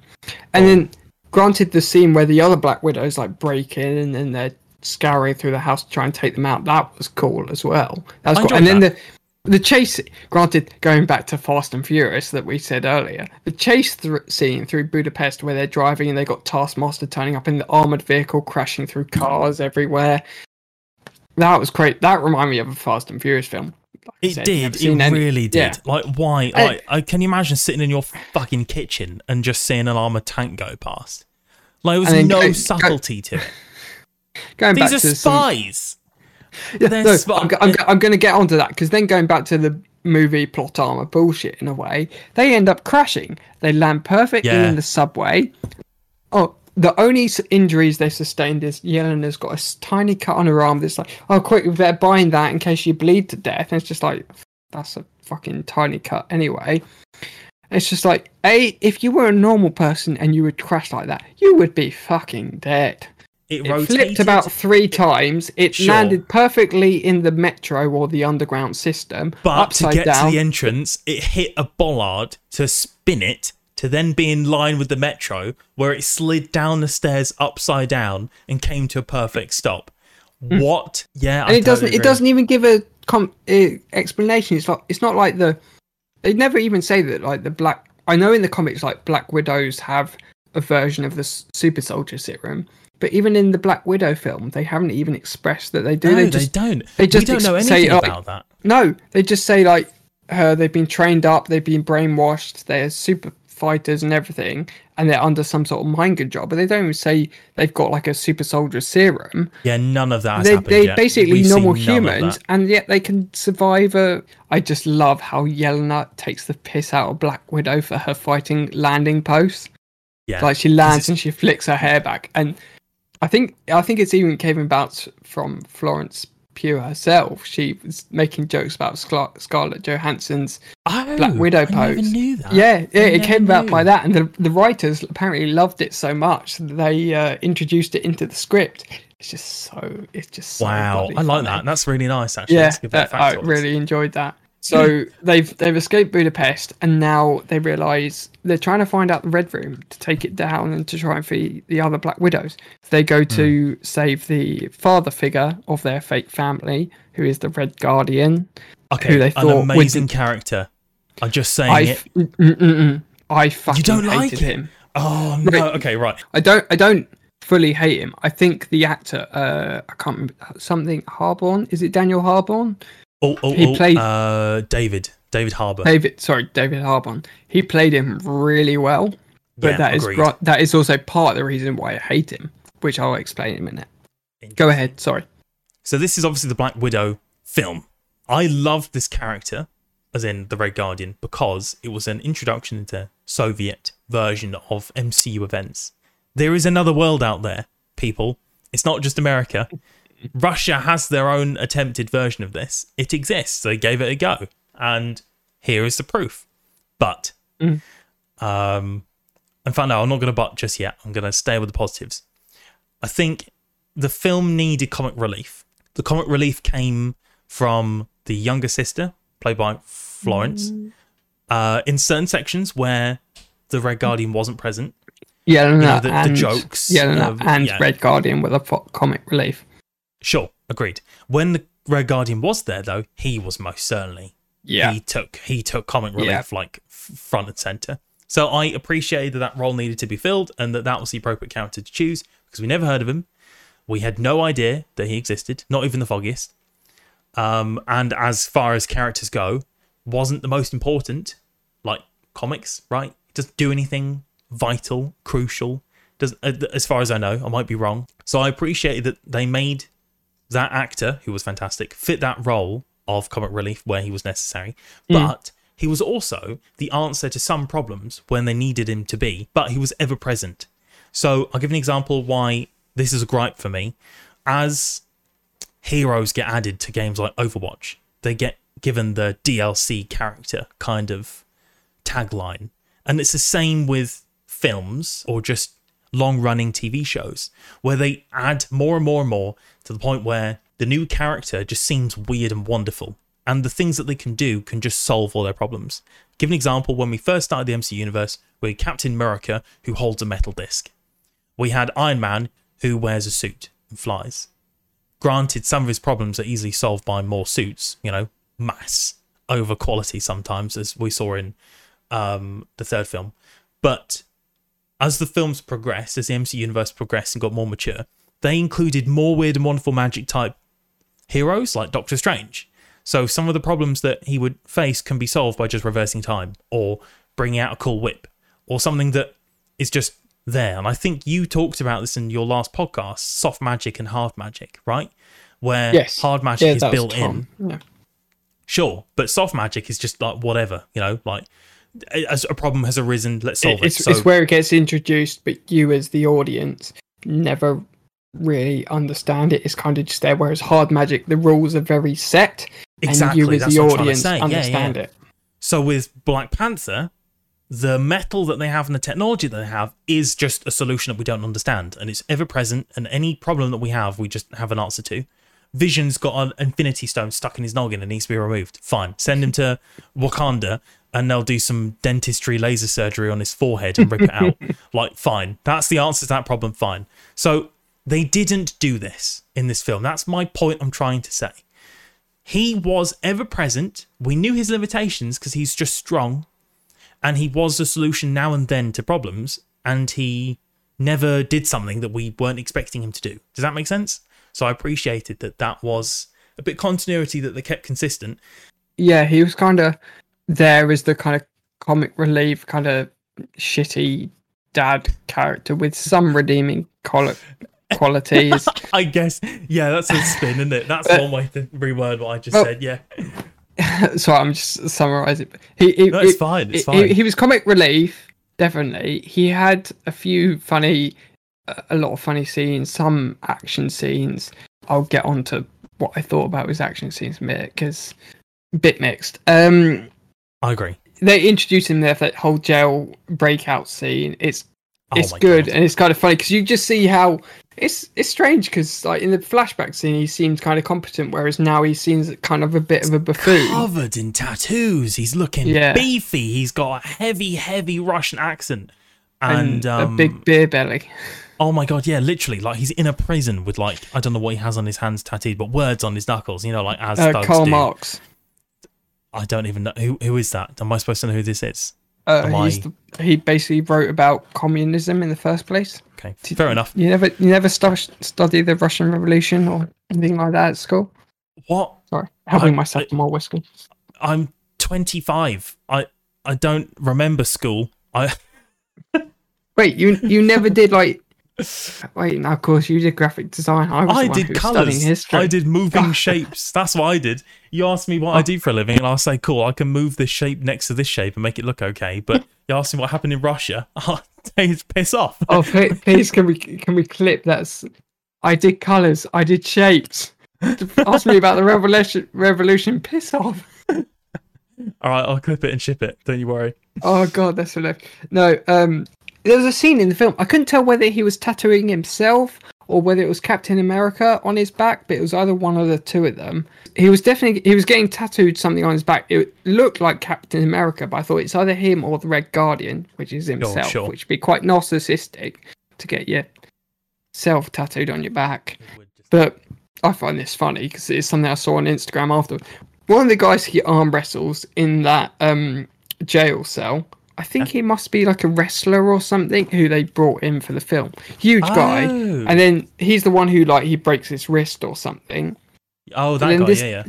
And then, granted, the scene where the other Black Widows like break in and then they're scouring through the house to try and take them out, that was cool as well. That was cool. And then the the chase. Granted, going back to Fast and Furious that we said earlier, the chase thr scene through Budapest where they're driving and they got Taskmaster turning up in the armored vehicle, crashing through cars everywhere. That was great. That reminded me of a Fast and Furious film. Like It said, did. It any- really did. yeah. Like, why? Like, I can you imagine sitting in your fucking kitchen and just seeing an armored tank go past? Like, there was no go- go- subtlety to it. Going back These are to some- spies. (laughs) Yeah, They're no, smart. I'm, I'm, I'm going to get onto that because then going back to the movie plot armor bullshit in a way, they end up crashing. They land perfectly Yeah. in the subway. Oh, the only injuries they sustained is Yelena's got a tiny cut on her arm. That's like, oh, quick, they're buying that in case you bleed to death. And it's just like, that's a fucking tiny cut anyway. It's just like, a if you were a normal person and you would crash like that, you would be fucking dead. It, It rotated. flipped about three times. It Sure. landed perfectly in the metro or the underground system, but to get down. to the entrance, it hit a bollard to spin it to then be in line with the metro, where it slid down the stairs upside down and came to a perfect stop. What? Yeah, and it doesn't. It doesn't even give a com- uh, explanation. It's like it's not like the. They never even say that like the black. I know in the comics like Black Widows have a version of the super soldier serum, but even in the Black Widow film, they haven't even expressed that they do. No, they they, just don't. they just we don't know anything say, like, about that. No, they just say like uh, they've been trained up, they've been brainwashed, they're super fighters and everything, and they're under some sort of mind control. But they don't even say they've got like a super soldier serum. Yeah, none of that has They, they're yet. basically We've normal seen none of humans, and yet they can survive a. I just love how Yelena takes the piss out of Black Widow for her fighting landing posts. Yeah, Like she lands and she flicks her hair back, and I think I think it's even came about from Florence Pugh herself. She was making jokes about Scar- Scarlett Johansson's oh, Black Widow I never pose. knew that. yeah, yeah, I it came about by that, and the the writers apparently loved it so much that they uh, introduced it into the script. It's just so, it's just so Wow, I like funny. that. That's really nice. Actually, Yeah, Let's give that that- I really enjoyed that. So they've they've escaped Budapest, and now they realise they're trying to find out the Red Room to take it down and to try and free the other Black Widows. They go to save the father figure of their fake family, who is the Red Guardian. Okay, who they an thought would- amazing character. I'm just saying I, it. mm, mm, mm, mm. I fucking don't hated like it? him. Oh no. Okay, right. I don't. I don't fully hate him. I think the actor. Uh, I can't remember something. Harborn. Is it Daniel Harborn? Oh, oh, He oh, played- uh, David. David Harbour. David, sorry, David Harbour. He played him really well, but Yeah, that is that is also part of the reason why I hate him, which I'll explain in a minute. Go ahead. Sorry. So this is obviously the Black Widow film. I loved this character, as in the Red Guardian, because it was an introduction into Soviet version of MCU events. There is another world out there, people. It's not just America. Russia has their own attempted version of this. It exists. They gave it a go, and here is the proof. But, Mm. um, in fact, no, I'm not going to butt just yet. I'm going to stay with the positives. I think the film needed comic relief. The comic relief came from the younger sister, played by Florence, uh, in certain sections where the Red Guardian wasn't present. Yeah, no, no, know, the- the jokes, Yeah, no, uh, and yeah. Red Guardian with a comic relief. Sure, agreed. When the Red Guardian was there, though, he was most certainly Yeah, he took he took comic relief Yeah. like front and center. So I appreciated that that role needed to be filled and that that was the appropriate character to choose because we never heard of him. We had no idea that he existed, not even the foggiest. Um, and as far as characters go, wasn't the most important. Like comics, right? He doesn't do anything vital, crucial. Does uh, as far as I know, I might be wrong. So I appreciated that they made that actor who was fantastic fit that role of comic relief where he was necessary, hmm. but he was also the answer to some problems when they needed him to be. But he was ever present. So I'll give an example why this is a gripe for me. As heroes get added to games like Overwatch, they get given the DLC character kind of tagline. And it's the same with films or just long running TV shows where they add more and more and more to the point where the new character just seems weird and wonderful. And the things that they can do can just solve all their problems. Give an example when we first started the MC universe, we had Captain America who holds a metal disc. We had Iron Man who wears a suit and flies. Granted, some of his problems are easily solved by more suits, you know, mass over quality sometimes, as we saw in um, the third film. But as the films progressed, as the MC universe progressed and got more mature, they included more weird and wonderful magic type heroes like Doctor Strange. So some of the problems that he would face can be solved by just reversing time or bringing out a cool whip or something that is just there. And I think you talked about this in your last podcast, soft magic and hard magic, right? Where Yes. hard magic Yeah, is built in. Yeah. Sure, but soft magic is just like whatever, you know, like as a problem has arisen, let's solve it. It's, So it's where it gets introduced, but you as the audience never really understand it. It's kind of just there. Whereas hard magic, the rules are very set, exactly and you as the what I'm trying audience say. Yeah, understand yeah. it. So with Black Panther, the metal that they have and the technology that they have is just a solution that we don't understand, and it's ever present. And any problem that we have, we just have an answer to. Vision's got an Infinity Stone stuck in his noggin and needs to be removed. Fine, send him to (laughs) Wakanda, and they'll do some dentistry laser surgery on his forehead and rip it out. (laughs) like, fine, that's the answer to that problem. Fine. So they didn't do this in this film. That's my point. I'm trying to say. He was ever present. We knew his limitations because he's just strong, and he was a solution now and then to problems, and he never did something that we weren't expecting him to do. Does that make sense? So I appreciated that that was a bit continuity that they kept consistent. Yeah, he was kind of there as the kind of comic relief, kind of shitty dad character with some redeeming quali- qualities. (laughs) I guess, yeah, that's a spin, isn't it? That's But- one way to reword what I just Well- said. Yeah, (laughs) so I'm just summarising. He, he, no, it's he- fine. It's he- fine. He, was comic relief, definitely. He had a few funny, a lot of funny scenes, some action scenes. I'll get on to what I thought about his action scenes in a minute because bit mixed. Um, I agree. they introduced him there for that whole jail breakout scene. It's Oh it's good God. and it's kind of funny because you just see how it's it's strange because like in the flashback scene he seems kind of competent whereas now he seems kind of a bit of a buffoon. Covered in tattoos. He's looking Yeah. beefy. He's got a heavy, heavy Russian accent. And, and um, a big beer belly. Oh my god, yeah, literally, like he's in a prison with like I don't know what he has on his hands tattooed, but words on his knuckles. You know, like as Uh, Karl do. Marx. I don't even know who who is that. Am I supposed to know who this is? Uh, I- the, he basically wrote about communism in the first place. Okay, fair enough. You never you never stu- study the Russian Revolution or anything like that at school. What? Sorry, helping I- myself I- to more whiskey. I'm 25. I I don't remember school. I Wait, you you never did like. (laughs) Wait, now of course you did graphic design. I was I did who was studying colours. I did moving (laughs) shapes. That's what I did. You asked me what I do for a living, and I'll say, "Cool, I can move this shape next to this shape and make it look okay." But (laughs) you asked me what happened in Russia. I'll tell you to piss off. Oh, please can we can we clip that's? I did colours. I did shapes. Ask me about the revolution. Revolution. Piss off. All right, I'll clip it and ship it. Don't you worry. Oh god, that's hilarious. No, um, there was a scene in the film. I couldn't tell whether he was tattooing himself or whether it was Captain America on his back, but it was either one of the two of them. He was definitely he was getting tattooed something on his back. It looked like Captain America, but I thought it's either him or the Red Guardian, which is himself, sure. which would be quite narcissistic to get yourself tattooed on your back. But I find this funny because it's something I saw on Instagram after. One of the guys he arm wrestles in that um, jail cell. I think he must be like a wrestler or something who they brought in for the film. Huge guy, Oh. and then he's the one who like he breaks his wrist or something. Oh, that guy. this- Yeah, yeah.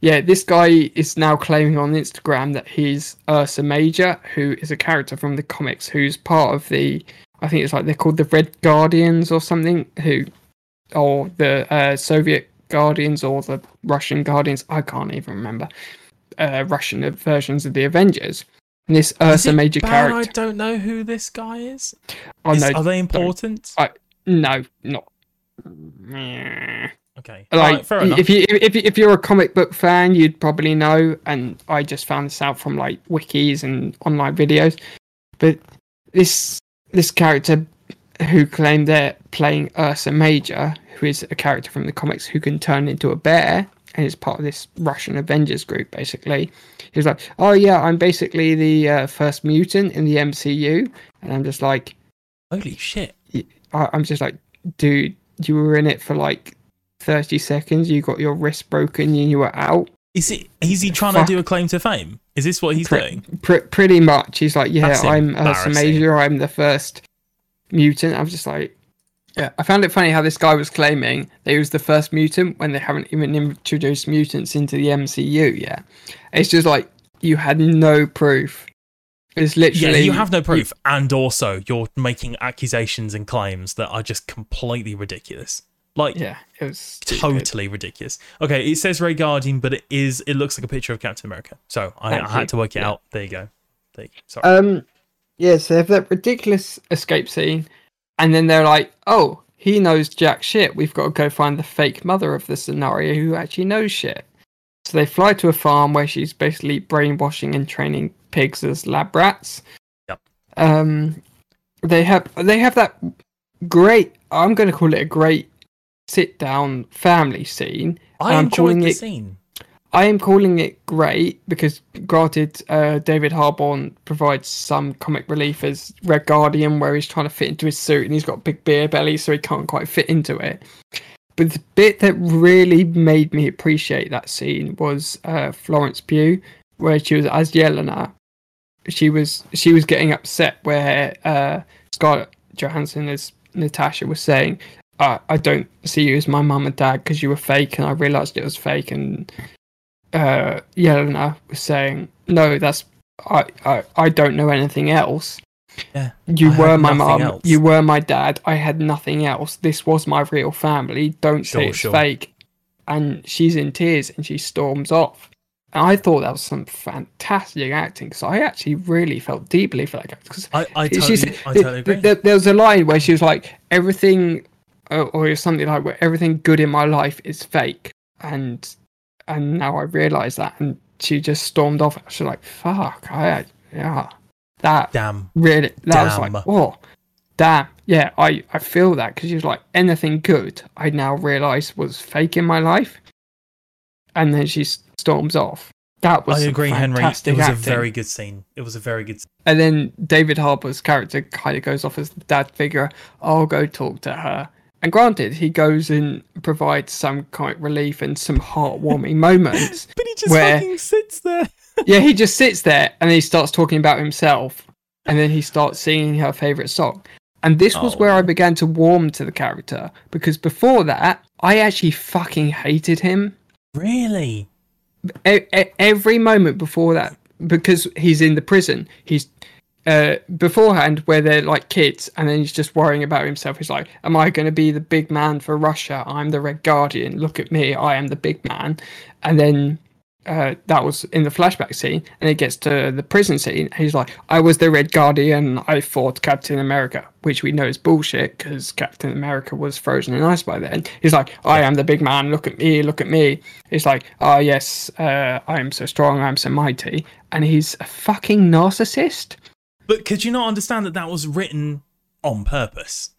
yeah, this guy is now claiming on Instagram that he's Ursa Major, who is a character from the comics, who's part of the, I think it's like they're called the Red Guardians or something, who, or the uh, Soviet Guardians or the Russian Guardians. I can't even remember. Uh, Russian versions of the Avengers. And this Ursa Major bad character. I don't know who this guy is. Oh, Is- no, are they important? I- no, not. Okay. Like, enough. if you if if you're a comic book fan, you'd probably know. And I just found this out from like wikis and online videos. But this this character who claimed they're playing Ursa Major, who is a character from the comics who can turn into a bear and is part of this Russian Avengers group, basically. He was like, "Oh yeah, I'm basically the uh, first mutant in the MCU," and I'm just like, Holy shit. I, I'm just like, dude, you were in it for like 30 seconds. You got your wrist broken and you were out. Is it? Is he trying Fuck. to do a claim to fame? Is this what he's Pre- doing? Pr- pretty much. He's like, yeah, That's I'm embarrassing. Major. I'm the first mutant. I'm just like, yeah. I found it funny how this guy was claiming that he was the first mutant when they haven't even introduced mutants into the MCU yet. It's just like you had no proof. It's literally Yeah, you have no proof, and also you're making accusations and claims that are just completely ridiculous. Like Yeah, it was totally ridiculous. Okay, it says Ray Guardian, but it is. It looks like a picture of Captain America. So I, I had to work it Yeah. out. There you go. There you go. Sorry. Um, yeah, so they have that ridiculous escape scene, and then they're like, "Oh, he knows jack shit. We've got to go find the fake mother of the scenario who actually knows shit." So they fly to a farm where she's basically brainwashing and training pigs as lab rats. Yep. Um, they have they have that great. I'm going to call it a great sit down family scene. I I'm enjoyed calling the it- scene. I am calling it great because, granted, uh, David Harbour provides some comic relief as Red Guardian, where he's trying to fit into his suit and he's got a big beer belly, so he can't quite fit into it. But the bit that really made me appreciate that scene was uh, Florence Pugh, where she was as Yelena. She was she was getting upset where uh, Scarlett Johansson as Natasha was saying, uh, "I don't see you as my mum and dad because you were fake," and I realised it was fake, and uh, Yelena was saying, "No, that's I, I, I don't know anything else. Yeah, You I were my mum. else." You were my dad. I had nothing else. This was my real family. Don't Sure, say it's sure. fake." And she's in tears and she storms off. And I thought that was some fantastic acting because I actually really felt deeply for that character. 'cause I, I totally, I totally agree. there, there was a line where she was like, "Everything," uh, or something like, "Where everything good in my life is fake," and and now I realise that, and she just stormed off. She's like, "Fuck, I yeah, that Damn. really that was like, oh, damn, yeah, I I feel that because she was like, anything good, I now realise was fake in my life, and then she storms off. That was I agree, Henry. It was a very good scene. It was a very good. Scene. And then David Harbour's character kind of goes off as the dad figure. I'll go talk to her. And granted, he goes and provides some comic relief and some heartwarming moments. (laughs) But he just Where- fucking sits there. (laughs) yeah, he just sits there and he starts talking about himself. And then he starts singing her favourite song. And this was Oh. where I began to warm to the character because before that, I actually fucking hated him. Really? e- e- every moment before that because he's in the prison he's uh beforehand where they're like kids and then he's just worrying about himself he's like am i going to be the big man for russia i'm the red guardian look at me i am the big man and then uh, that was in the flashback scene, and it gets to the prison scene. He's like, "I was the Red Guardian. I fought Captain America," which we know is bullshit because Captain America was frozen in ice by then. He's like, "I am the big man. Look at me. Look at me." He's like, "Oh yes, uh, I am so strong. I am so mighty," and he's a fucking narcissist. But could you not understand that that was written on purpose?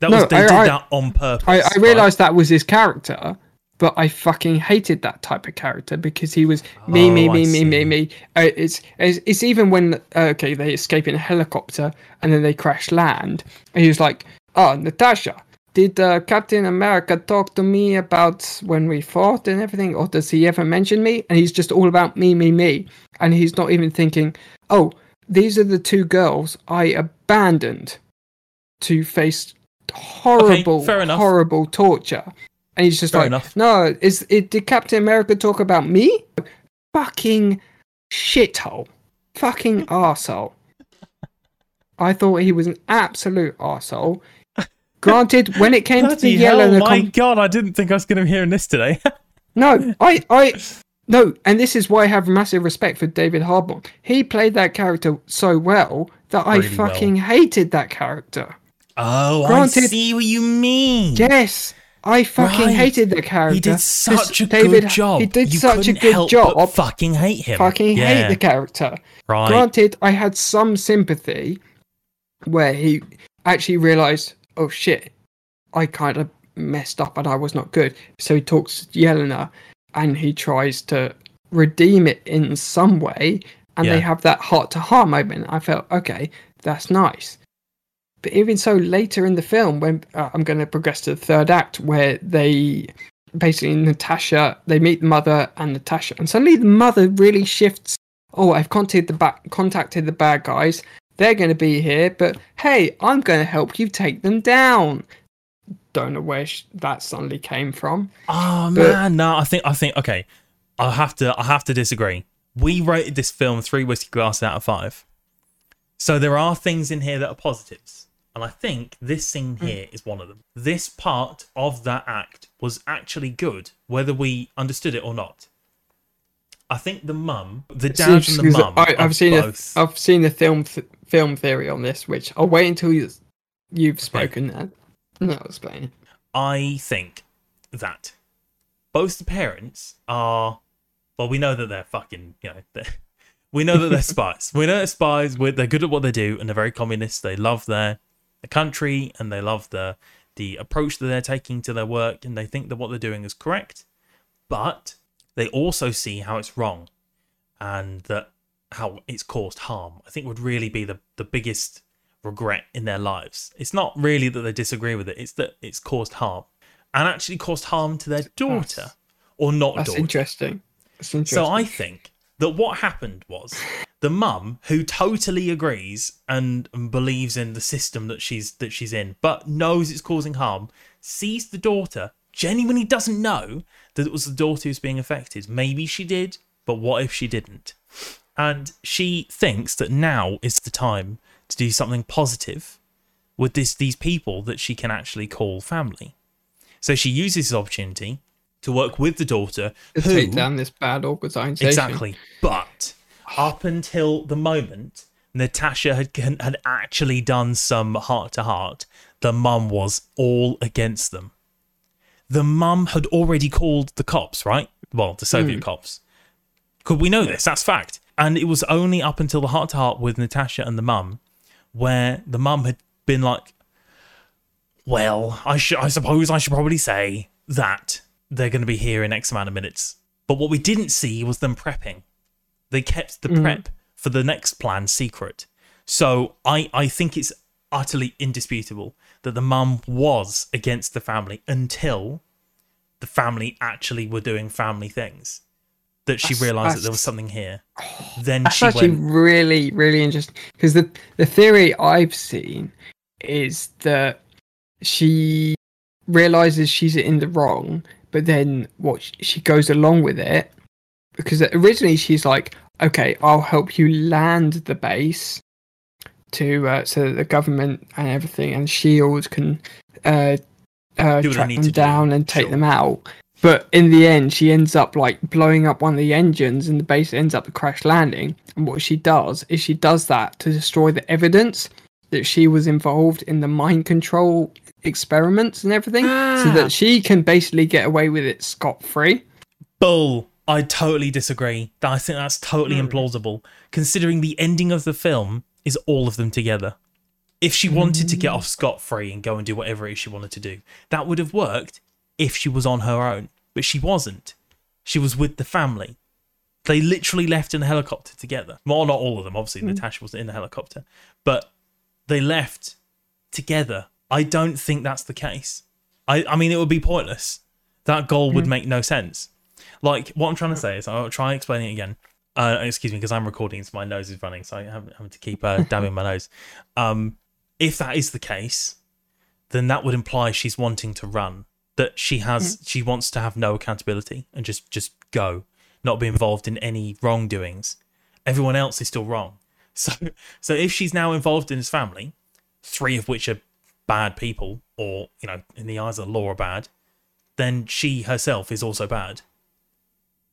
That No, was they I- did I- that on purpose. I, I right? realized that was his character, but I fucking hated that type of character because he was me, me, Oh, I me, me, me, see. me. Uh, it's, it's it's even when uh, okay they escape in a helicopter and then they crash land, and he was like, "Oh, Natasha." Did uh, Captain America talk to me about when we fought and everything, or does he ever mention me? And he's just all about me, me, me, and he's not even thinking, "Oh, these are the two girls I abandoned to face horrible, fair horrible torture. And he's just Fair like, enough. no, is it? Did Captain America talk about me? Fucking shithole, fucking (laughs) arsehole. I thought he was an absolute arsehole. Granted, when it came to the hell, Yelena, my con- god, I didn't think I was going to be hearing this today. (laughs) no, I, I, no, and this is why I have massive respect for David Harbour. He played that character so well that I Really well. fucking hated that character. oh, Granted- I see what you mean. Yes, I fucking Right. hated the character. He did such a David- good job. He did you such a good help job. But fucking hate him. fucking yeah. hate the character. Right. Granted, I had some sympathy where he actually realized, oh shit, I kind of messed up and I was not good. So he talks to Yelena and he tries to redeem it in some way. And Yeah. they have that heart to heart moment. I felt, okay, that's nice. But even so, later in the film, when uh, I'm going to progress to the third act, where they basically Natasha, they meet the mother and Natasha, and suddenly the mother really shifts. Oh, I've contacted the ba- contacted the bad guys. They're going to be here, but hey, I'm going to help you take them down. Don't know where sh- that suddenly came from. Oh But- man, no, I think I think okay. I have to I have to disagree. We rated this film three whiskey glasses out of five. So there are things in here that are positives. And I think this scene mm. here is one of them. This part of that act was actually good, whether we understood it or not. I think the mum, the dad and the the mum, I, I've seen a, both. I've seen a film th- film theory on this, which I'll wait until you, you've spoken. And I'll explain it. I think that both the parents are well, we know that they're fucking, you know, they're, we know that they're (laughs) spies. We know they're spies. We're, they're good at what they do, and they're very communist. They love their, their country, and they love the the approach that they're taking to their work, and they think that what they're doing is correct. But they also see how it's wrong, and that how it's caused harm. I think would really be the the biggest regret in their lives. It's not really that they disagree with it; it's that it's caused harm, and actually caused harm to their daughter, or not That's daughter. interesting. That's interesting. So I think that what happened was the mum, who totally agrees and, and believes in the system that she's that she's in, but knows it's causing harm, sees the daughter, genuinely doesn't know that it was the daughter who's being affected. Maybe she did, but what if she didn't? And she thinks that now is the time to do something positive with this these people that she can actually call family. So she uses this opportunity to work with the daughter to who take down this bad organization. Exactly. But up until the moment Natasha had had actually done some heart to heart, the mum was all against them. The mum had already called the cops, right? Well, the Soviet hmm. cops. Could we know this? That's fact. And it was only up until the heart to heart with Natasha and the mum where the mum had been like, well, I should, I suppose I should probably say that they're going to be here in X amount of minutes. But what we didn't see was them prepping. They kept the mm. prep for the next plan secret. So I, I think it's utterly indisputable that the mum was against the family until the family actually were doing family things. That she That's- realised that there was something here. Then That's she actually went, really, really interesting because the the theory I've seen is that she realizes she's in the wrong, but then what she goes along with it because originally she's like, "Okay, I'll help you land the base to uh, so that the government and everything and Shield can uh, uh, Do track them to do, down and take sure. them out." But in the end, she ends up like blowing up one of the engines, and the base ends up a crash landing. And what she does is she does that to destroy the evidence that she was involved in the mind control experiments and everything, so Ah. that she can basically get away with it scot free. Bull. I totally disagree. I think that's totally implausible, considering the ending of the film is all of them together. If she wanted to get off scot free and go and do whatever it is she wanted to do, that would have worked if she was on her own. But she wasn't. She was with the family. They literally left in a helicopter together. Well, not all of them. Obviously, Natasha wasn't in the helicopter, but they left together. I don't think that's the case. I, I mean, it would be pointless. That goal would make no sense. Like, what I'm trying to say is, I'll try explaining it again. Uh, excuse me, because I'm recording, so my nose is running, so I have, having to keep uh, dabbing my nose. Um, if that is the case, then that would imply she's wanting to run that she has mm. she wants to have no accountability and just just go, not be involved in any wrongdoings. Everyone else is still wrong. (laughs) So so if she's now involved in his family, three of which are bad people, or you know, in the eyes of the law are bad, then she herself is also bad.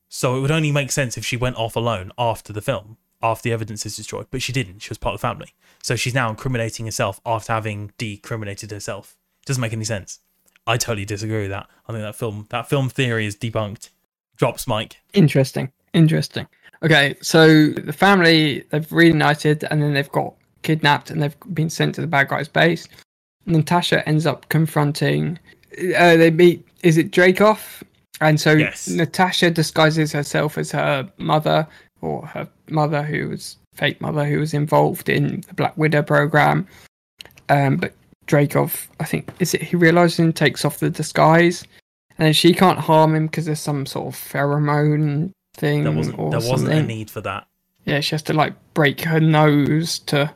So it would only make sense if she went off alone after the film, after the evidence is destroyed. But she didn't. She was part of the family. So she's now incriminating herself after having decriminated herself. Doesn't make any sense. I totally disagree with that. I think that film that film theory is debunked. Drops Mike. Interesting. Interesting. Okay, so the family they've reunited and then they've got kidnapped and they've been sent to the bad guy's base. Natasha ends up confronting. Uh, they meet. Is it Dreykov? And so Yes. Natasha disguises herself as her mother or her mother, who was fake mother, who was involved in the Black Widow program. Um, but Dreykov, I think, is it he realizes and takes off the disguise, and then she can't harm him because there's some sort of pheromone thing There wasn't or there wasn't something. a need for that. Yeah, she has to like break her nose to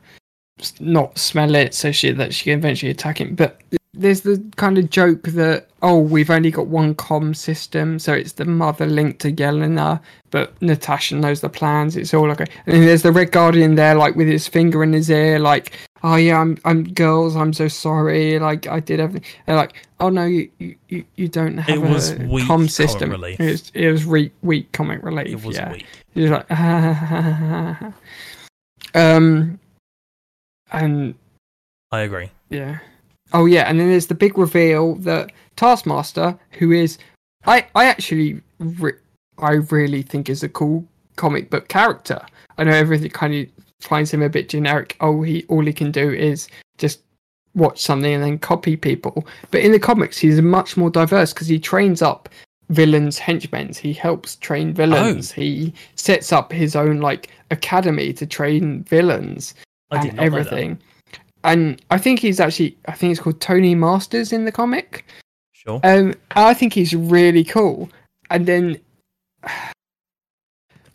not smell it, so she that she can eventually attack him. But there's the kind of joke that oh, we've only got one com system, so it's the mother linked to Yelena, but Natasha knows the plans. It's all okay. And then there's the Red Guardian there, like with his finger in his ear, like oh yeah, I'm I'm girls, I'm so sorry, like I did everything. They're like oh no, you you, you don't have It was a weak com system. relief. It was it was weak weak comic relief. It was yeah. weak. He's like, (laughs) um, and I agree. yeah, oh yeah, and then there's the big reveal that Taskmaster, who is, I I actually, re- I really think is a cool comic book character. I know everything kind of finds him a bit generic. Oh, he all he can do is just watch something and then copy people. But in the comics, he's much more diverse because he trains up villains henchmen he helps train villains oh. he sets up his own like academy to train villains I did and not know that. everything and i think he's actually i think it's called tony masters in the comic Sure. um i think he's really cool and then (sighs)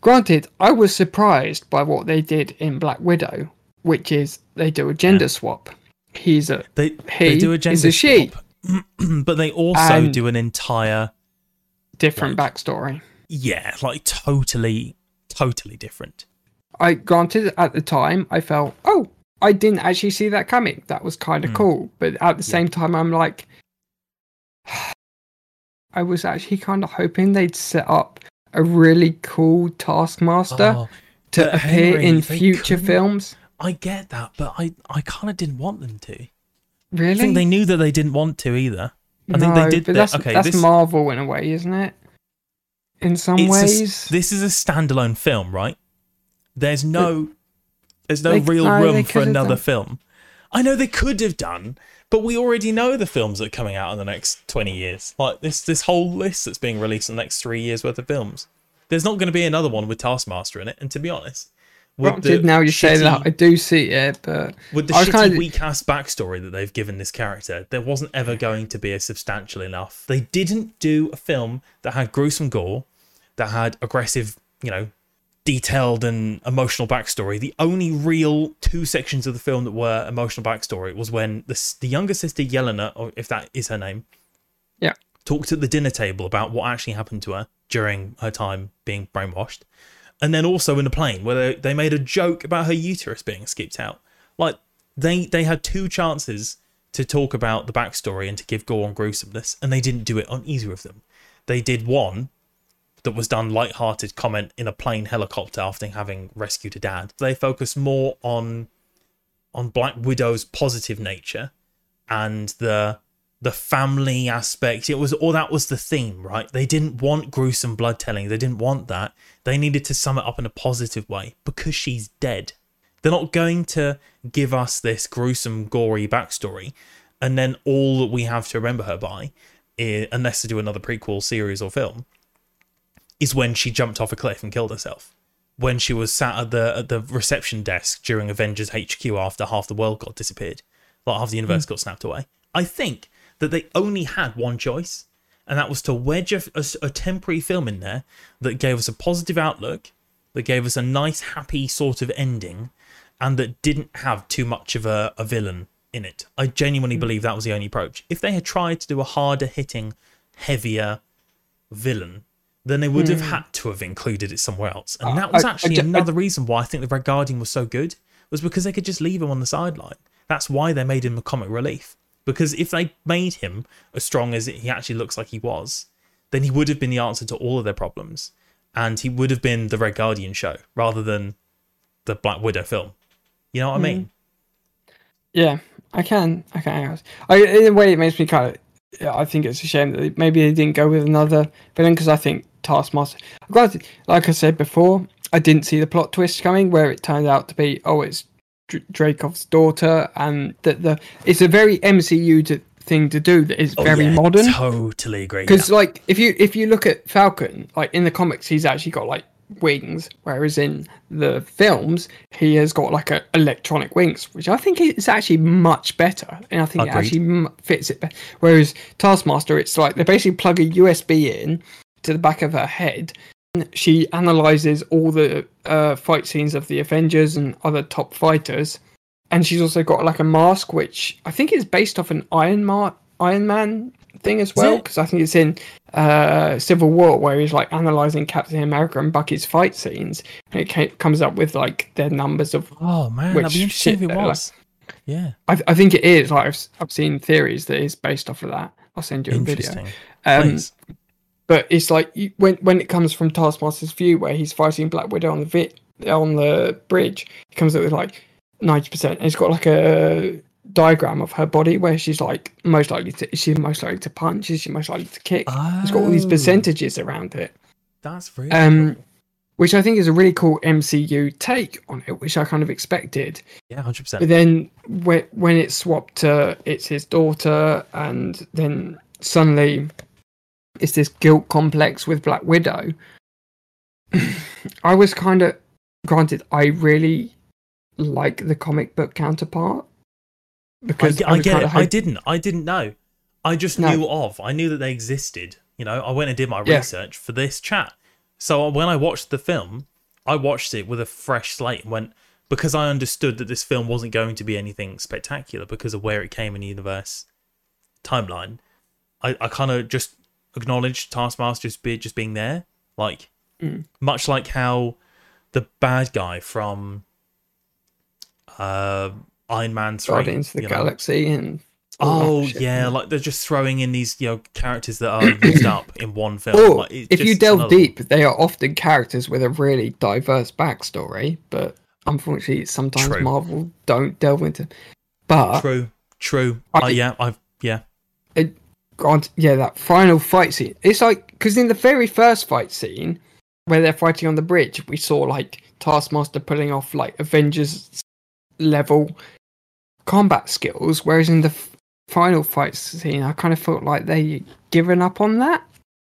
granted i was surprised by what they did in black widow which is they do a gender swap he's a They he they do a is gender a she. swap, (clears throat) but they also And- do an entire different backstory yeah, like totally, totally different. I granted at the time I felt, oh, I didn't actually see that coming. That was kind of Mm. cool. But at the same time, I'm like, (sighs) I was actually kind of hoping they'd set up a really cool Taskmaster Oh, to appear Henry, in future couldn't. films. I get that, but I, I kind of didn't want them to. Really? I think they knew that they didn't want to either. I think No, they did. But that's, okay, that's this, Marvel in a way, isn't it? In some it's a ways. this is a standalone film, right? There's no, there's no They- real no, room for another done- film. I know they could have done, but we already know the films that are coming out in the next twenty years. Like this, this whole list that's being released in the next three years worth of films. There's not going to be another one with Taskmaster in it. And to be honest, with Granted, now you say that, I do see it, but with the shitty kinda- weak ass backstory that they've given this character, there wasn't ever going to be a substantial enough. They didn't do a film that had gruesome gore, that had aggressive, you know, detailed and emotional backstory. The only real two sections of the film that were emotional backstory was when the the younger sister Yelena, or if that is her name, Yeah. talked at the dinner table about what actually happened to her during her time being brainwashed. And then also in the plane where they, they made a joke about her uterus being skipped out. Like they they had two chances to talk about the backstory and to give gore and gruesomeness, and they didn't do it on either of them. They did one that was done light-hearted comment in a plane helicopter after having rescued a dad. They focus more on on Black Widow's positive nature and the the family aspect. It was all that was the theme, right? They didn't want gruesome blood telling. They didn't want that. They needed to sum it up in a positive way because she's dead. They're not going to give us this gruesome, gory backstory, and then all that we have to remember her by, i unless they do another prequel series or film, is when she jumped off a cliff and killed herself. When she was sat at the at the reception desk during Avengers HQ after half the world got disappeared, like half the universe hmm. got snapped away. I think that they only had one choice, and that was to wedge a, a- a temporary film in there that gave us a positive outlook, that gave us a nice, happy sort of ending, and that didn't have too much of a, a villain in it. I genuinely hmm. believe that was the only approach. If they had tried to do a harder hitting, heavier villain, then they would have hmm. had to have included it somewhere else. And that was I- I actually ju- I- another reason why I think the Red Guardian was so good, was because they could just leave him on the sideline. That's why they made him a comic relief. Because if they made him as strong as he actually looks like he was, then he would have been the answer to all of their problems. And he would have been the Red Guardian show rather than the Black Widow film. You know what I hmm. mean? Yeah, I can. I can. I, in a way, it makes me kind of. Yeah, I think it's a shame that maybe they didn't go with another villain because I think Taskmaster. Granted, like I said before, I didn't see the plot twist coming where it turned out to be oh, it's Dr- Dreykov's daughter, and that the it's a very MCU to, thing to do that is Oh, very yeah, modern. Totally agree. Because like if you if you look at Falcon, like in the comics, he's actually got like wings, whereas in the films he has got like a electronic wings, which I think is actually much better, and I think Agreed. it actually m- fits it better. Whereas Taskmaster, it's like they basically plug a USB in to the back of her head. and She analyzes all the uh, fight scenes of the Avengers and other top fighters, and she's also got like a mask, which I think is based off an Iron Man Iron Man thing as well, because I think it's in uh, Civil War where he's like analyzing Captain America and Bucky's fight scenes, and it ca- comes up with like their numbers of. oh man, which that'd be interesting if shit it they're was. yeah, I, I think it is. Like I've, I've seen theories that it's based off of that. I'll send you a video. interesting. Um, Please. but it's like when when it comes from Taskmaster's view, where he's fighting Black Widow on the vi- on the bridge, he comes up with like ninety percent. And it's got like a diagram of her body where she's like most likely to is she most likely to punch, is she most likely to kick. It's got all these Oh, percentages around it, That's really um, cool. which I think is a really cool MCU take on it, which I kind of expected. yeah, hundred percent. But then when when it's swapped to it's his daughter, and then suddenly it's this guilt complex with Black Widow. (clears throat) I was kind of granted. I really like the comic book counterpart because get- I get it. I didn't. I didn't know. I just No. knew of. I knew that they existed. You know, I went and did my Yeah. research for this chat. So when I watched the film, I watched it with a fresh slate and went because I understood that this film wasn't going to be anything spectacular because of where it came in the universe timeline. I, I kind of just acknowledged Taskmaster just, be, just being there, like Mm. much like how the bad guy from uh, Iron Man three, Guardians of the you know, Galaxy and Oh yeah, like they're just throwing in these you know characters that are used (clears throat) up in one film. Or Like, it's if you delve another- deep, they are often characters with a really diverse backstory, but unfortunately, sometimes True. Marvel don't delve into. But true, true. I Uh, yeah, I've yeah, It, God, yeah, that final fight scene. It's like because in the very first fight scene where they're fighting on the bridge, we saw like Taskmaster pulling off like Avengers level combat skills, whereas in the f- final fight scene, I kind of felt like they given up on that.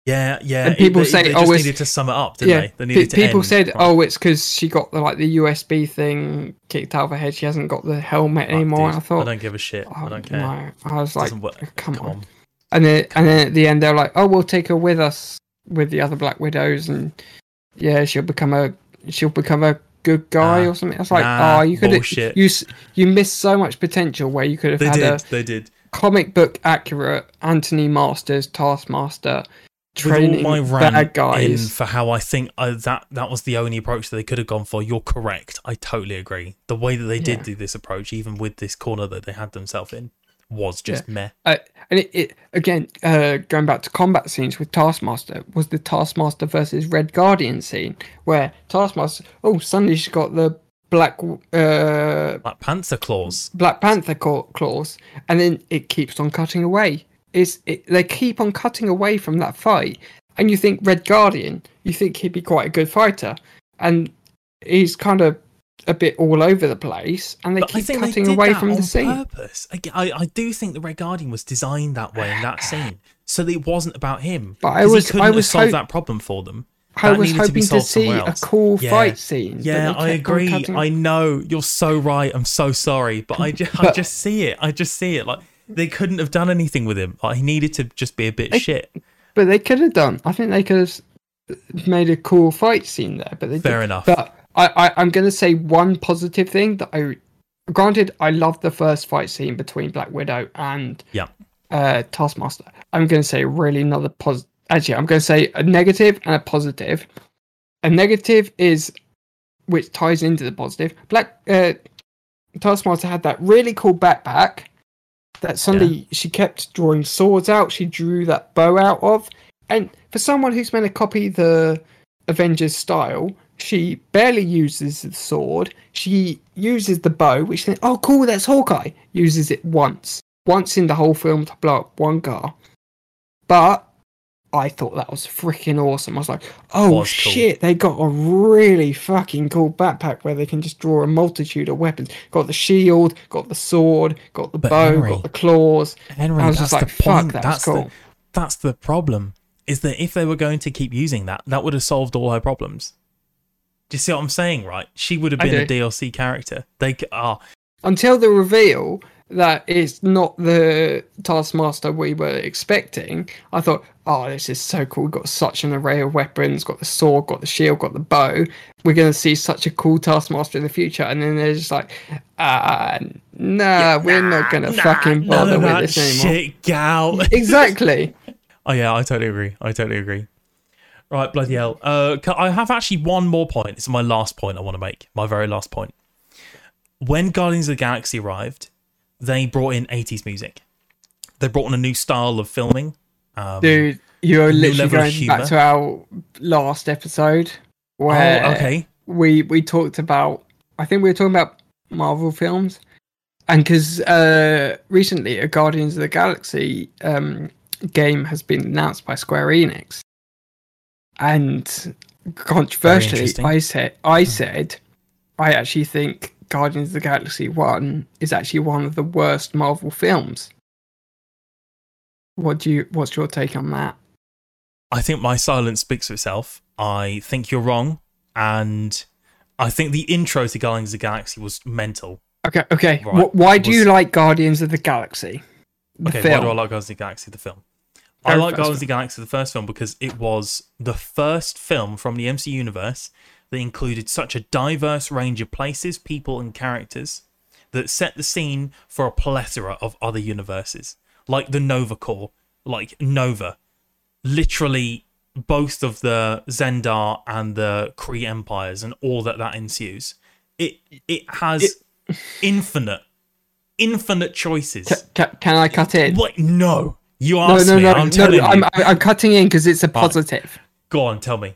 yeah, yeah. And it- people they, say, they "Oh, just it's- needed to sum it up, didn't yeah, they? They needed to people end. said, Right. "Oh, it's because she got the like the USB thing kicked out of her head. She hasn't got the helmet Fuck, anymore." dude, I thought, I don't give a shit. I oh, don't care. no. I was like, Doesn't come on. And then and then at the end they're like, "Oh, we'll take her with us with the other Black Widows, and yeah, she'll become a she'll become a good guy Nah. or something." I was like, Nah, "Oh, you could bullshit. you you missed so much potential where you could have They had did. a They did. comic book accurate Anthony Masters Taskmaster training my rant bad in guys." for how I think uh, that that was the only approach that they could have gone for. You're correct. I totally agree. The way that they did Yeah. do this approach, even with this corner that they had themselves in, was just meh. Uh, and it, it again, uh, going back to combat scenes with Taskmaster, was the Taskmaster versus Red Guardian scene where Taskmaster, oh, suddenly she's got the black uh, Like Panther claws. Black Panther claws, and then it keeps on cutting away. Is it, they keep on cutting away from that fight, and you think Red Guardian, you think he'd be quite a good fighter, and he's kind of a bit all over the place, and they But keep cutting they did away that from on the scene. purpose. I, I, I do think the Red Guardian was designed that way in that scene, so that it wasn't about him. But I was- I was solved ho- that problem for them. I That was needed to hoping to, see a cool Yeah. fight scene. Yeah, I agree. cutting- I know you're so right. I'm so sorry, but I just, I just see it. I just see it. Like they couldn't have done anything with him. Like he needed to just be a bit They- shit. But they could have done. I think they could have made a cool fight scene there. But they Fair didn't. enough. But I, I, I'm going to say one positive thing that I granted, I love the first fight scene between Black Widow and Yeah. uh, Taskmaster. I'm going to say really another positive. Actually, I'm going to say a negative and a positive. A negative is, which ties into the positive. Black uh, Taskmaster had that really cool backpack that suddenly she kept drawing swords out. She drew that bow out of, and for someone who's meant to copy the Avengers style, she barely uses the sword. She uses the bow, which then, oh cool, that's Hawkeye. Uses it once, once in the whole film to blow up one car. But I thought that was freaking awesome. I was like, oh Was cool. shit, they got a really fucking cool backpack where they can just draw a multitude of weapons. Got the shield, got the sword, got the But bow, Henry- got the claws. Henry, I was that's just like, the fuck, point. that's That's cool. the that's the problem. Is that if they were going to keep using that, that would have solved all her problems. Do you see what I'm saying? Right? She would have been a. DLC character. They are until the reveal that it's not the Taskmaster we were expecting, I thought, oh, this is so cool. We've got such an array of weapons, got the sword, got the shield, got the bow. We're going to see such a cool Taskmaster in the future. And then they're just like, ah, nah, we're not going to fucking bother with this anymore. shit, gal. (laughs) Exactly. Oh yeah, I totally agree. I totally agree. Right, bloody hell. Uh, I have actually one more point. It's my last point I want to make. My very last point. When Guardians of the Galaxy arrived, they brought in 80s music. They brought in a new style of filming. Um, Dude, you're literally going back to our last episode oh, where okay. we we talked about i think we were talking about marvel films and because uh recently a guardians of the galaxy um game has been announced by square enix and controversially i said i hmm. said i actually think guardians of the galaxy 1 is actually one of the worst marvel films what do you what's your take on that I think my silence speaks for itself. I think you're wrong. And I think the intro to Guardians of the Galaxy was mental. okay okay Right. Why do you like guardians of the galaxy okay, film why do I like Guardians of the Galaxy, the film? I like Guardians of the Galaxy, the first film, because it was the first film from the MCU universe that included such a diverse range of places, people, and characters that set the scene for a plethora of other universes, like the Nova Corps, like Nova. Literally, both of the Xandar and the Kree empires, and all that that ensues. It it has infinite, infinite choices. Ca- can I cut in? What? No. You No, asked no, me. no, I'm no. telling you. I'm, I'm cutting in because it's a positive. Go on, tell me.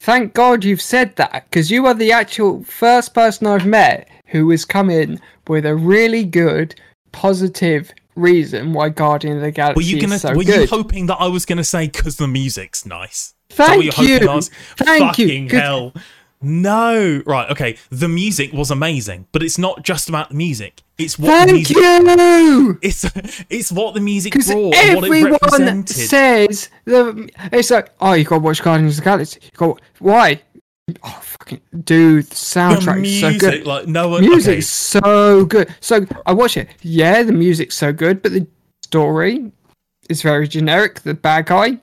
Thank God you've said that because you are the actual first person I've met who has come in with a really good, positive reason why Guardian of the Galaxy Were you gonna? is so were good. you hoping that I was gonna say because the music's nice? Is that what Thank you. Thank you. Fucking 'Cause- hell. No. Right. Okay. The music was amazing, but it's not just about the music. It's what the Thank music. you. It's it's what the music brought and what it everyone says the it's like, oh, you got to watch Guardians of the Galaxy. You got why? Oh, fucking dude, the the soundtrack's music, so good. like no one. music's so good. So I watch it. Yeah, the music's so good, but the story is very generic. The bad guy,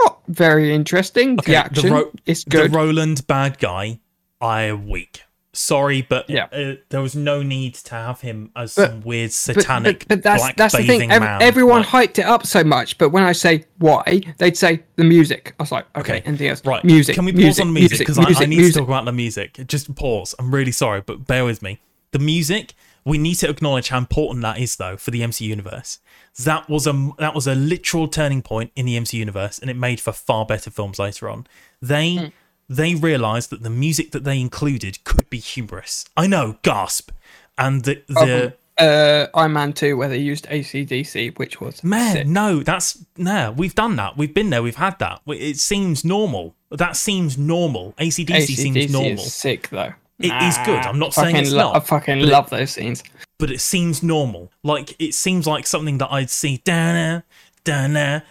not very interesting. Okay, the the action ro- is The. Ronan bad guy, I weak. Sorry, but Yeah. uh, there was no need to have him as But- some weird satanic but, but that's black that's the bathing thing. Ev- man. everyone Like, hyped it up so much, but when I say why, they'd say the music. I was like, okay, Okay, anything else? right, music. Can we pause music, on the music because I, I need music. to talk about the music. Just pause. I'm really sorry, but bear with me. The music. We need to acknowledge how important that is, though, for the MC universe. That was a that was a literal turning point in the MC universe, and it made for far better films later on. They Hmm. They realized that the music that they included could be humorous. I know, gasp. And the the uh, Iron Man 2, where they used ACDC, which was Man, sick. no, that's no. We've done that. We've been there. We've had that. It seems normal. That seems normal. ACDC, ACDC seems normal, is sick though. It is good. I'm not saying it's lo- not, I fucking it- love those scenes. but it seems normal. Like it seems like something that I'd see. Dana, dana,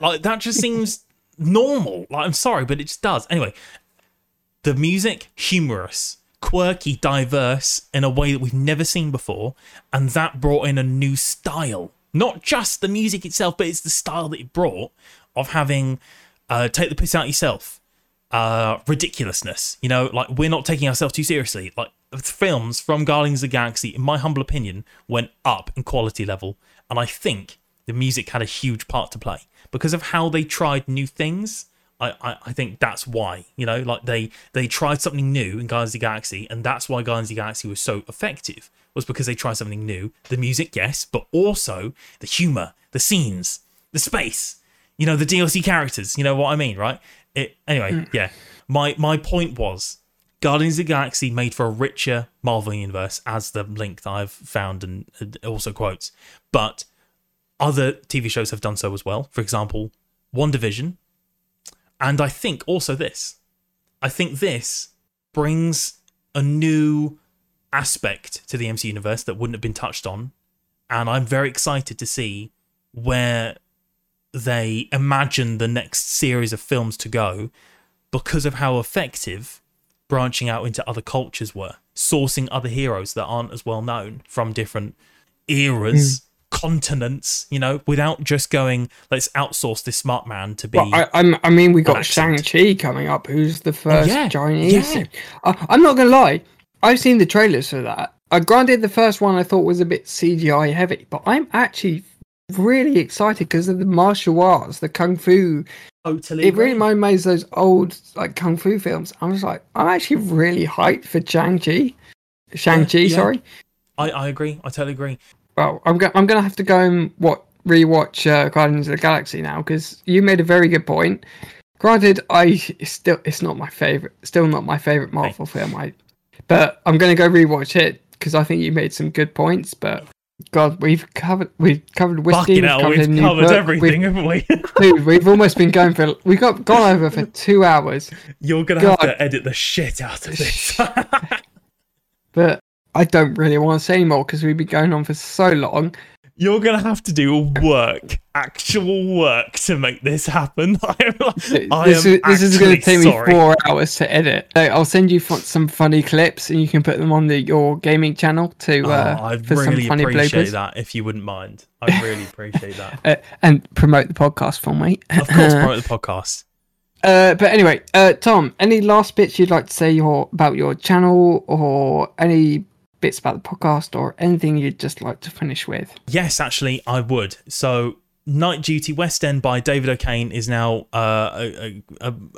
like that just seems normal. Like I'm sorry, but it just does. Anyway, the music humorous, quirky, diverse in a way that we've never seen before, and that brought in a new style. Not just the music itself, but it's the style that it brought of having uh, take the piss out yourself, uh, ridiculousness. You know, like we're not taking ourselves too seriously. Like the films from Guardians of the Galaxy, in my humble opinion, went up in quality level, and I think the music had a huge part to play because of how they tried new things. I, I, I think that's why you know like they they tried something new in Guardians of the Galaxy and that's why Guardians of the Galaxy was so effective was because they tried something new. The music yes but also the humor the scenes the space you know the DLC characters you know what I mean right? It anyway hmm. yeah. My my point was Guardians of the Galaxy made for a richer Marvel universe as the link that I've found and and also quotes but other TV shows have done so as well for example WandaVision and I think also this. I think this brings a new aspect to the MC universe that wouldn't have been touched on. And I'm very excited to see where they imagine the next series of films to go because of how effective branching out into other cultures were, sourcing other heroes that aren't as well known from different eras. Hmm. Continents, you know, without just going, let's outsource this smart man to be. Well, I, I'm, I mean, we got. Shang Chi coming up, who's the first yeah, Chinese. yeah. I, I'm not gonna lie, I've seen the trailers for that. Uh, granted, the first one I thought was a bit CGI heavy, but I'm actually really excited because of the martial arts, the kung fu. totally. It really reminds me of those old like kung fu films. I was like, I'm actually really hyped for Shang Chi. Shang Chi, yeah. sorry. I, I agree. I totally agree. Well, I'm go- I'm gonna have to go and what rewatch uh, Guardians of the Galaxy now because you made a very good point. Granted, I it's still it's not my favorite, still not my favorite Marvel film. I, but I'm gonna go rewatch it because I think you made some good points. But God, we've covered we've covered whiskey, we've hell, covered, we've covered book, everything, haven't we? We've, (laughs) dude, we've almost been going for we got gone over for two hours. You're gonna have to edit the shit out of this. (laughs) But I don't really want to say more because we've been going on for so long. You're gonna have to do work, actual work, to make this happen. (laughs) I am, like, I this is, this is going to actually take me four hours to edit. So I'll send you some funny clips, and you can put them on the your gaming channel to uh, oh, I'd really appreciate bloopers that if you wouldn't mind. (laughs) I'd really appreciate that. uh, and promote the podcast for me. Of course, (laughs) promote the podcast. Uh, but anyway, uh, Tom, any last bits you'd like to say your, about your channel, or any bits about the podcast, or anything you'd just like to finish with? Yes, actually, I would. So, Night Duty West End by David O'Kane is now uh,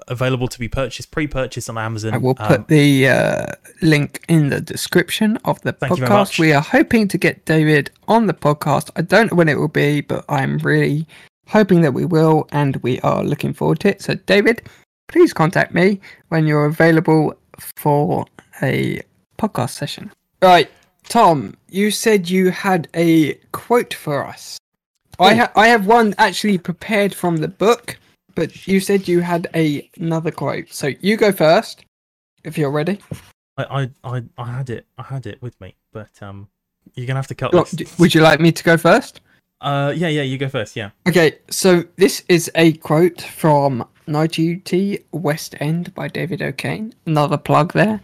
available to be purchased, pre-purchased on Amazon. I will put Um, the uh, link in the description of the Thank you very podcast. We are hoping to get David on the podcast. I don't know when it will be, but I'm really hoping that we will, and we are looking forward to it. So, David, please contact me when you're available for a podcast session. Right, Tom, you said you had a quote for us. I, Oh. ha- I have one actually prepared from the book, but you said you had a- another quote. So you go first, if you're ready. I, I, I, I had it. I had it with me, but um, you're gonna have to cut Look, this. Would you like me to go first? Uh, yeah, yeah, you go first. Yeah. Okay, so this is a quote from Night Duty West End by David O'Kane. Another plug there.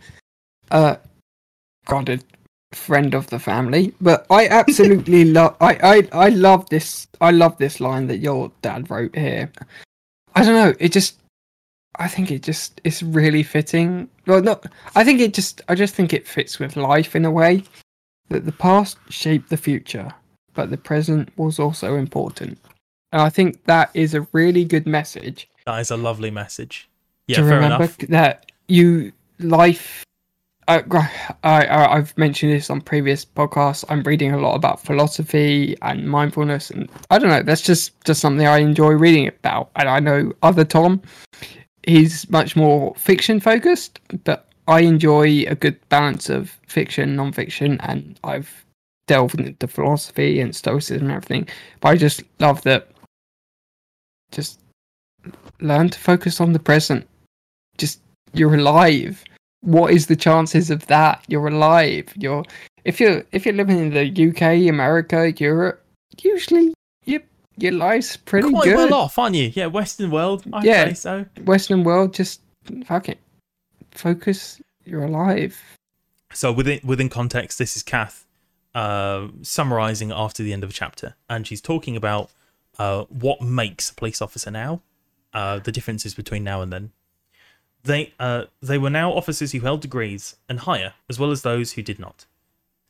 Uh, granted, friend of the family, but I absolutely (laughs) love. I, I I love this. I love this line that your dad wrote here. I don't know. It just. I think it just it's really fitting. Well, not. I think it just. I just think it fits with life in a way. That the past shaped the future, but the present was also important. And I think that is a really good message That is a lovely message. Yeah, to fair remember enough. that you life. I, I, I've mentioned this on previous podcasts. I'm reading a lot about philosophy and mindfulness, and I don't know. That's just just something I enjoy reading about. And I know other Tom, he's much more fiction focused, but I enjoy a good balance of fiction, non-fiction, and I've delved into philosophy and stoicism and everything. But I just love that. Just learn to focus on the present. Just you're alive. What is the chances of that? You're alive. You're if you're if you're living in the UK, America, Europe, usually your your life's pretty Quite good. well off, aren't you? Yeah, Western world. I'd Yeah. say so. Western world, just fuck it. Focus. You're alive. So within within context, this is Kath uh, summarizing after the end of a chapter, and she's talking about uh, what makes a police officer now, uh, the differences between now and then. They uh, they were now officers who held degrees and higher, as well as those who did not.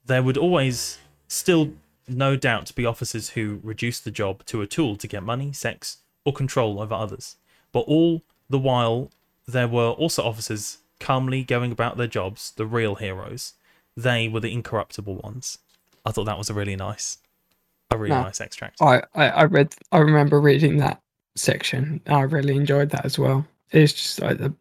There would always still no doubt be officers who reduced the job to a tool to get money, sex, or control over others. But all the while, there were also officers calmly going about their jobs, the real heroes. They were the incorruptible ones. I thought that was a really nice, a really No. nice extract. I, I I read. I remember reading that section. I really enjoyed that as well. It's just like the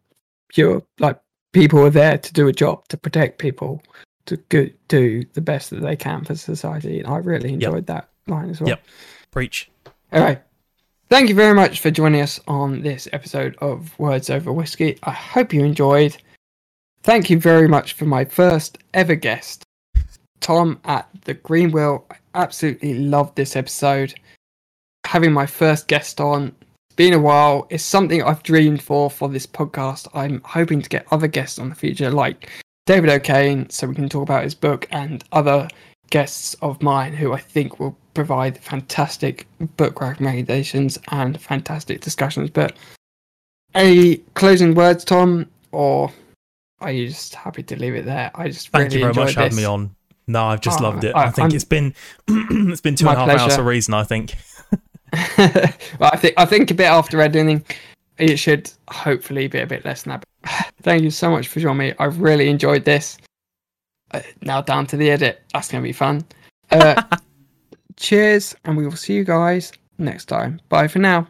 pure like people are there to do a job to protect people to go, do the best that they can for society. And I really enjoyed that line as well. Yep. Preach. All right. Thank you very much for joining us on this episode of Words Over Whiskey. I hope you enjoyed. Thank you very much for my first ever guest, Tom at the Green Wheel. I absolutely loved this episode. Having my first guest on, been a while. It's something I've dreamed for for this podcast. I'm hoping to get other guests on the future, like David O'Kane, so we can talk about his book and other guests of mine who I think will provide fantastic book recommendations and fantastic discussions. But any closing words, Tom, or are you just happy to leave it there? I just Thank really you very much for having me on. No, I've just Oh, loved it. I- I, think I'm- it's been (clears throat) two and a half My and a half hours for a reason. I think. (laughs) well, I think I think a bit after editing, it should hopefully be a bit less than that. (sighs) Thank you so much for joining me. I've really enjoyed this. Uh, now down to the edit. That's gonna be fun. Uh, (laughs) cheers, and we will see you guys next time. Bye for now.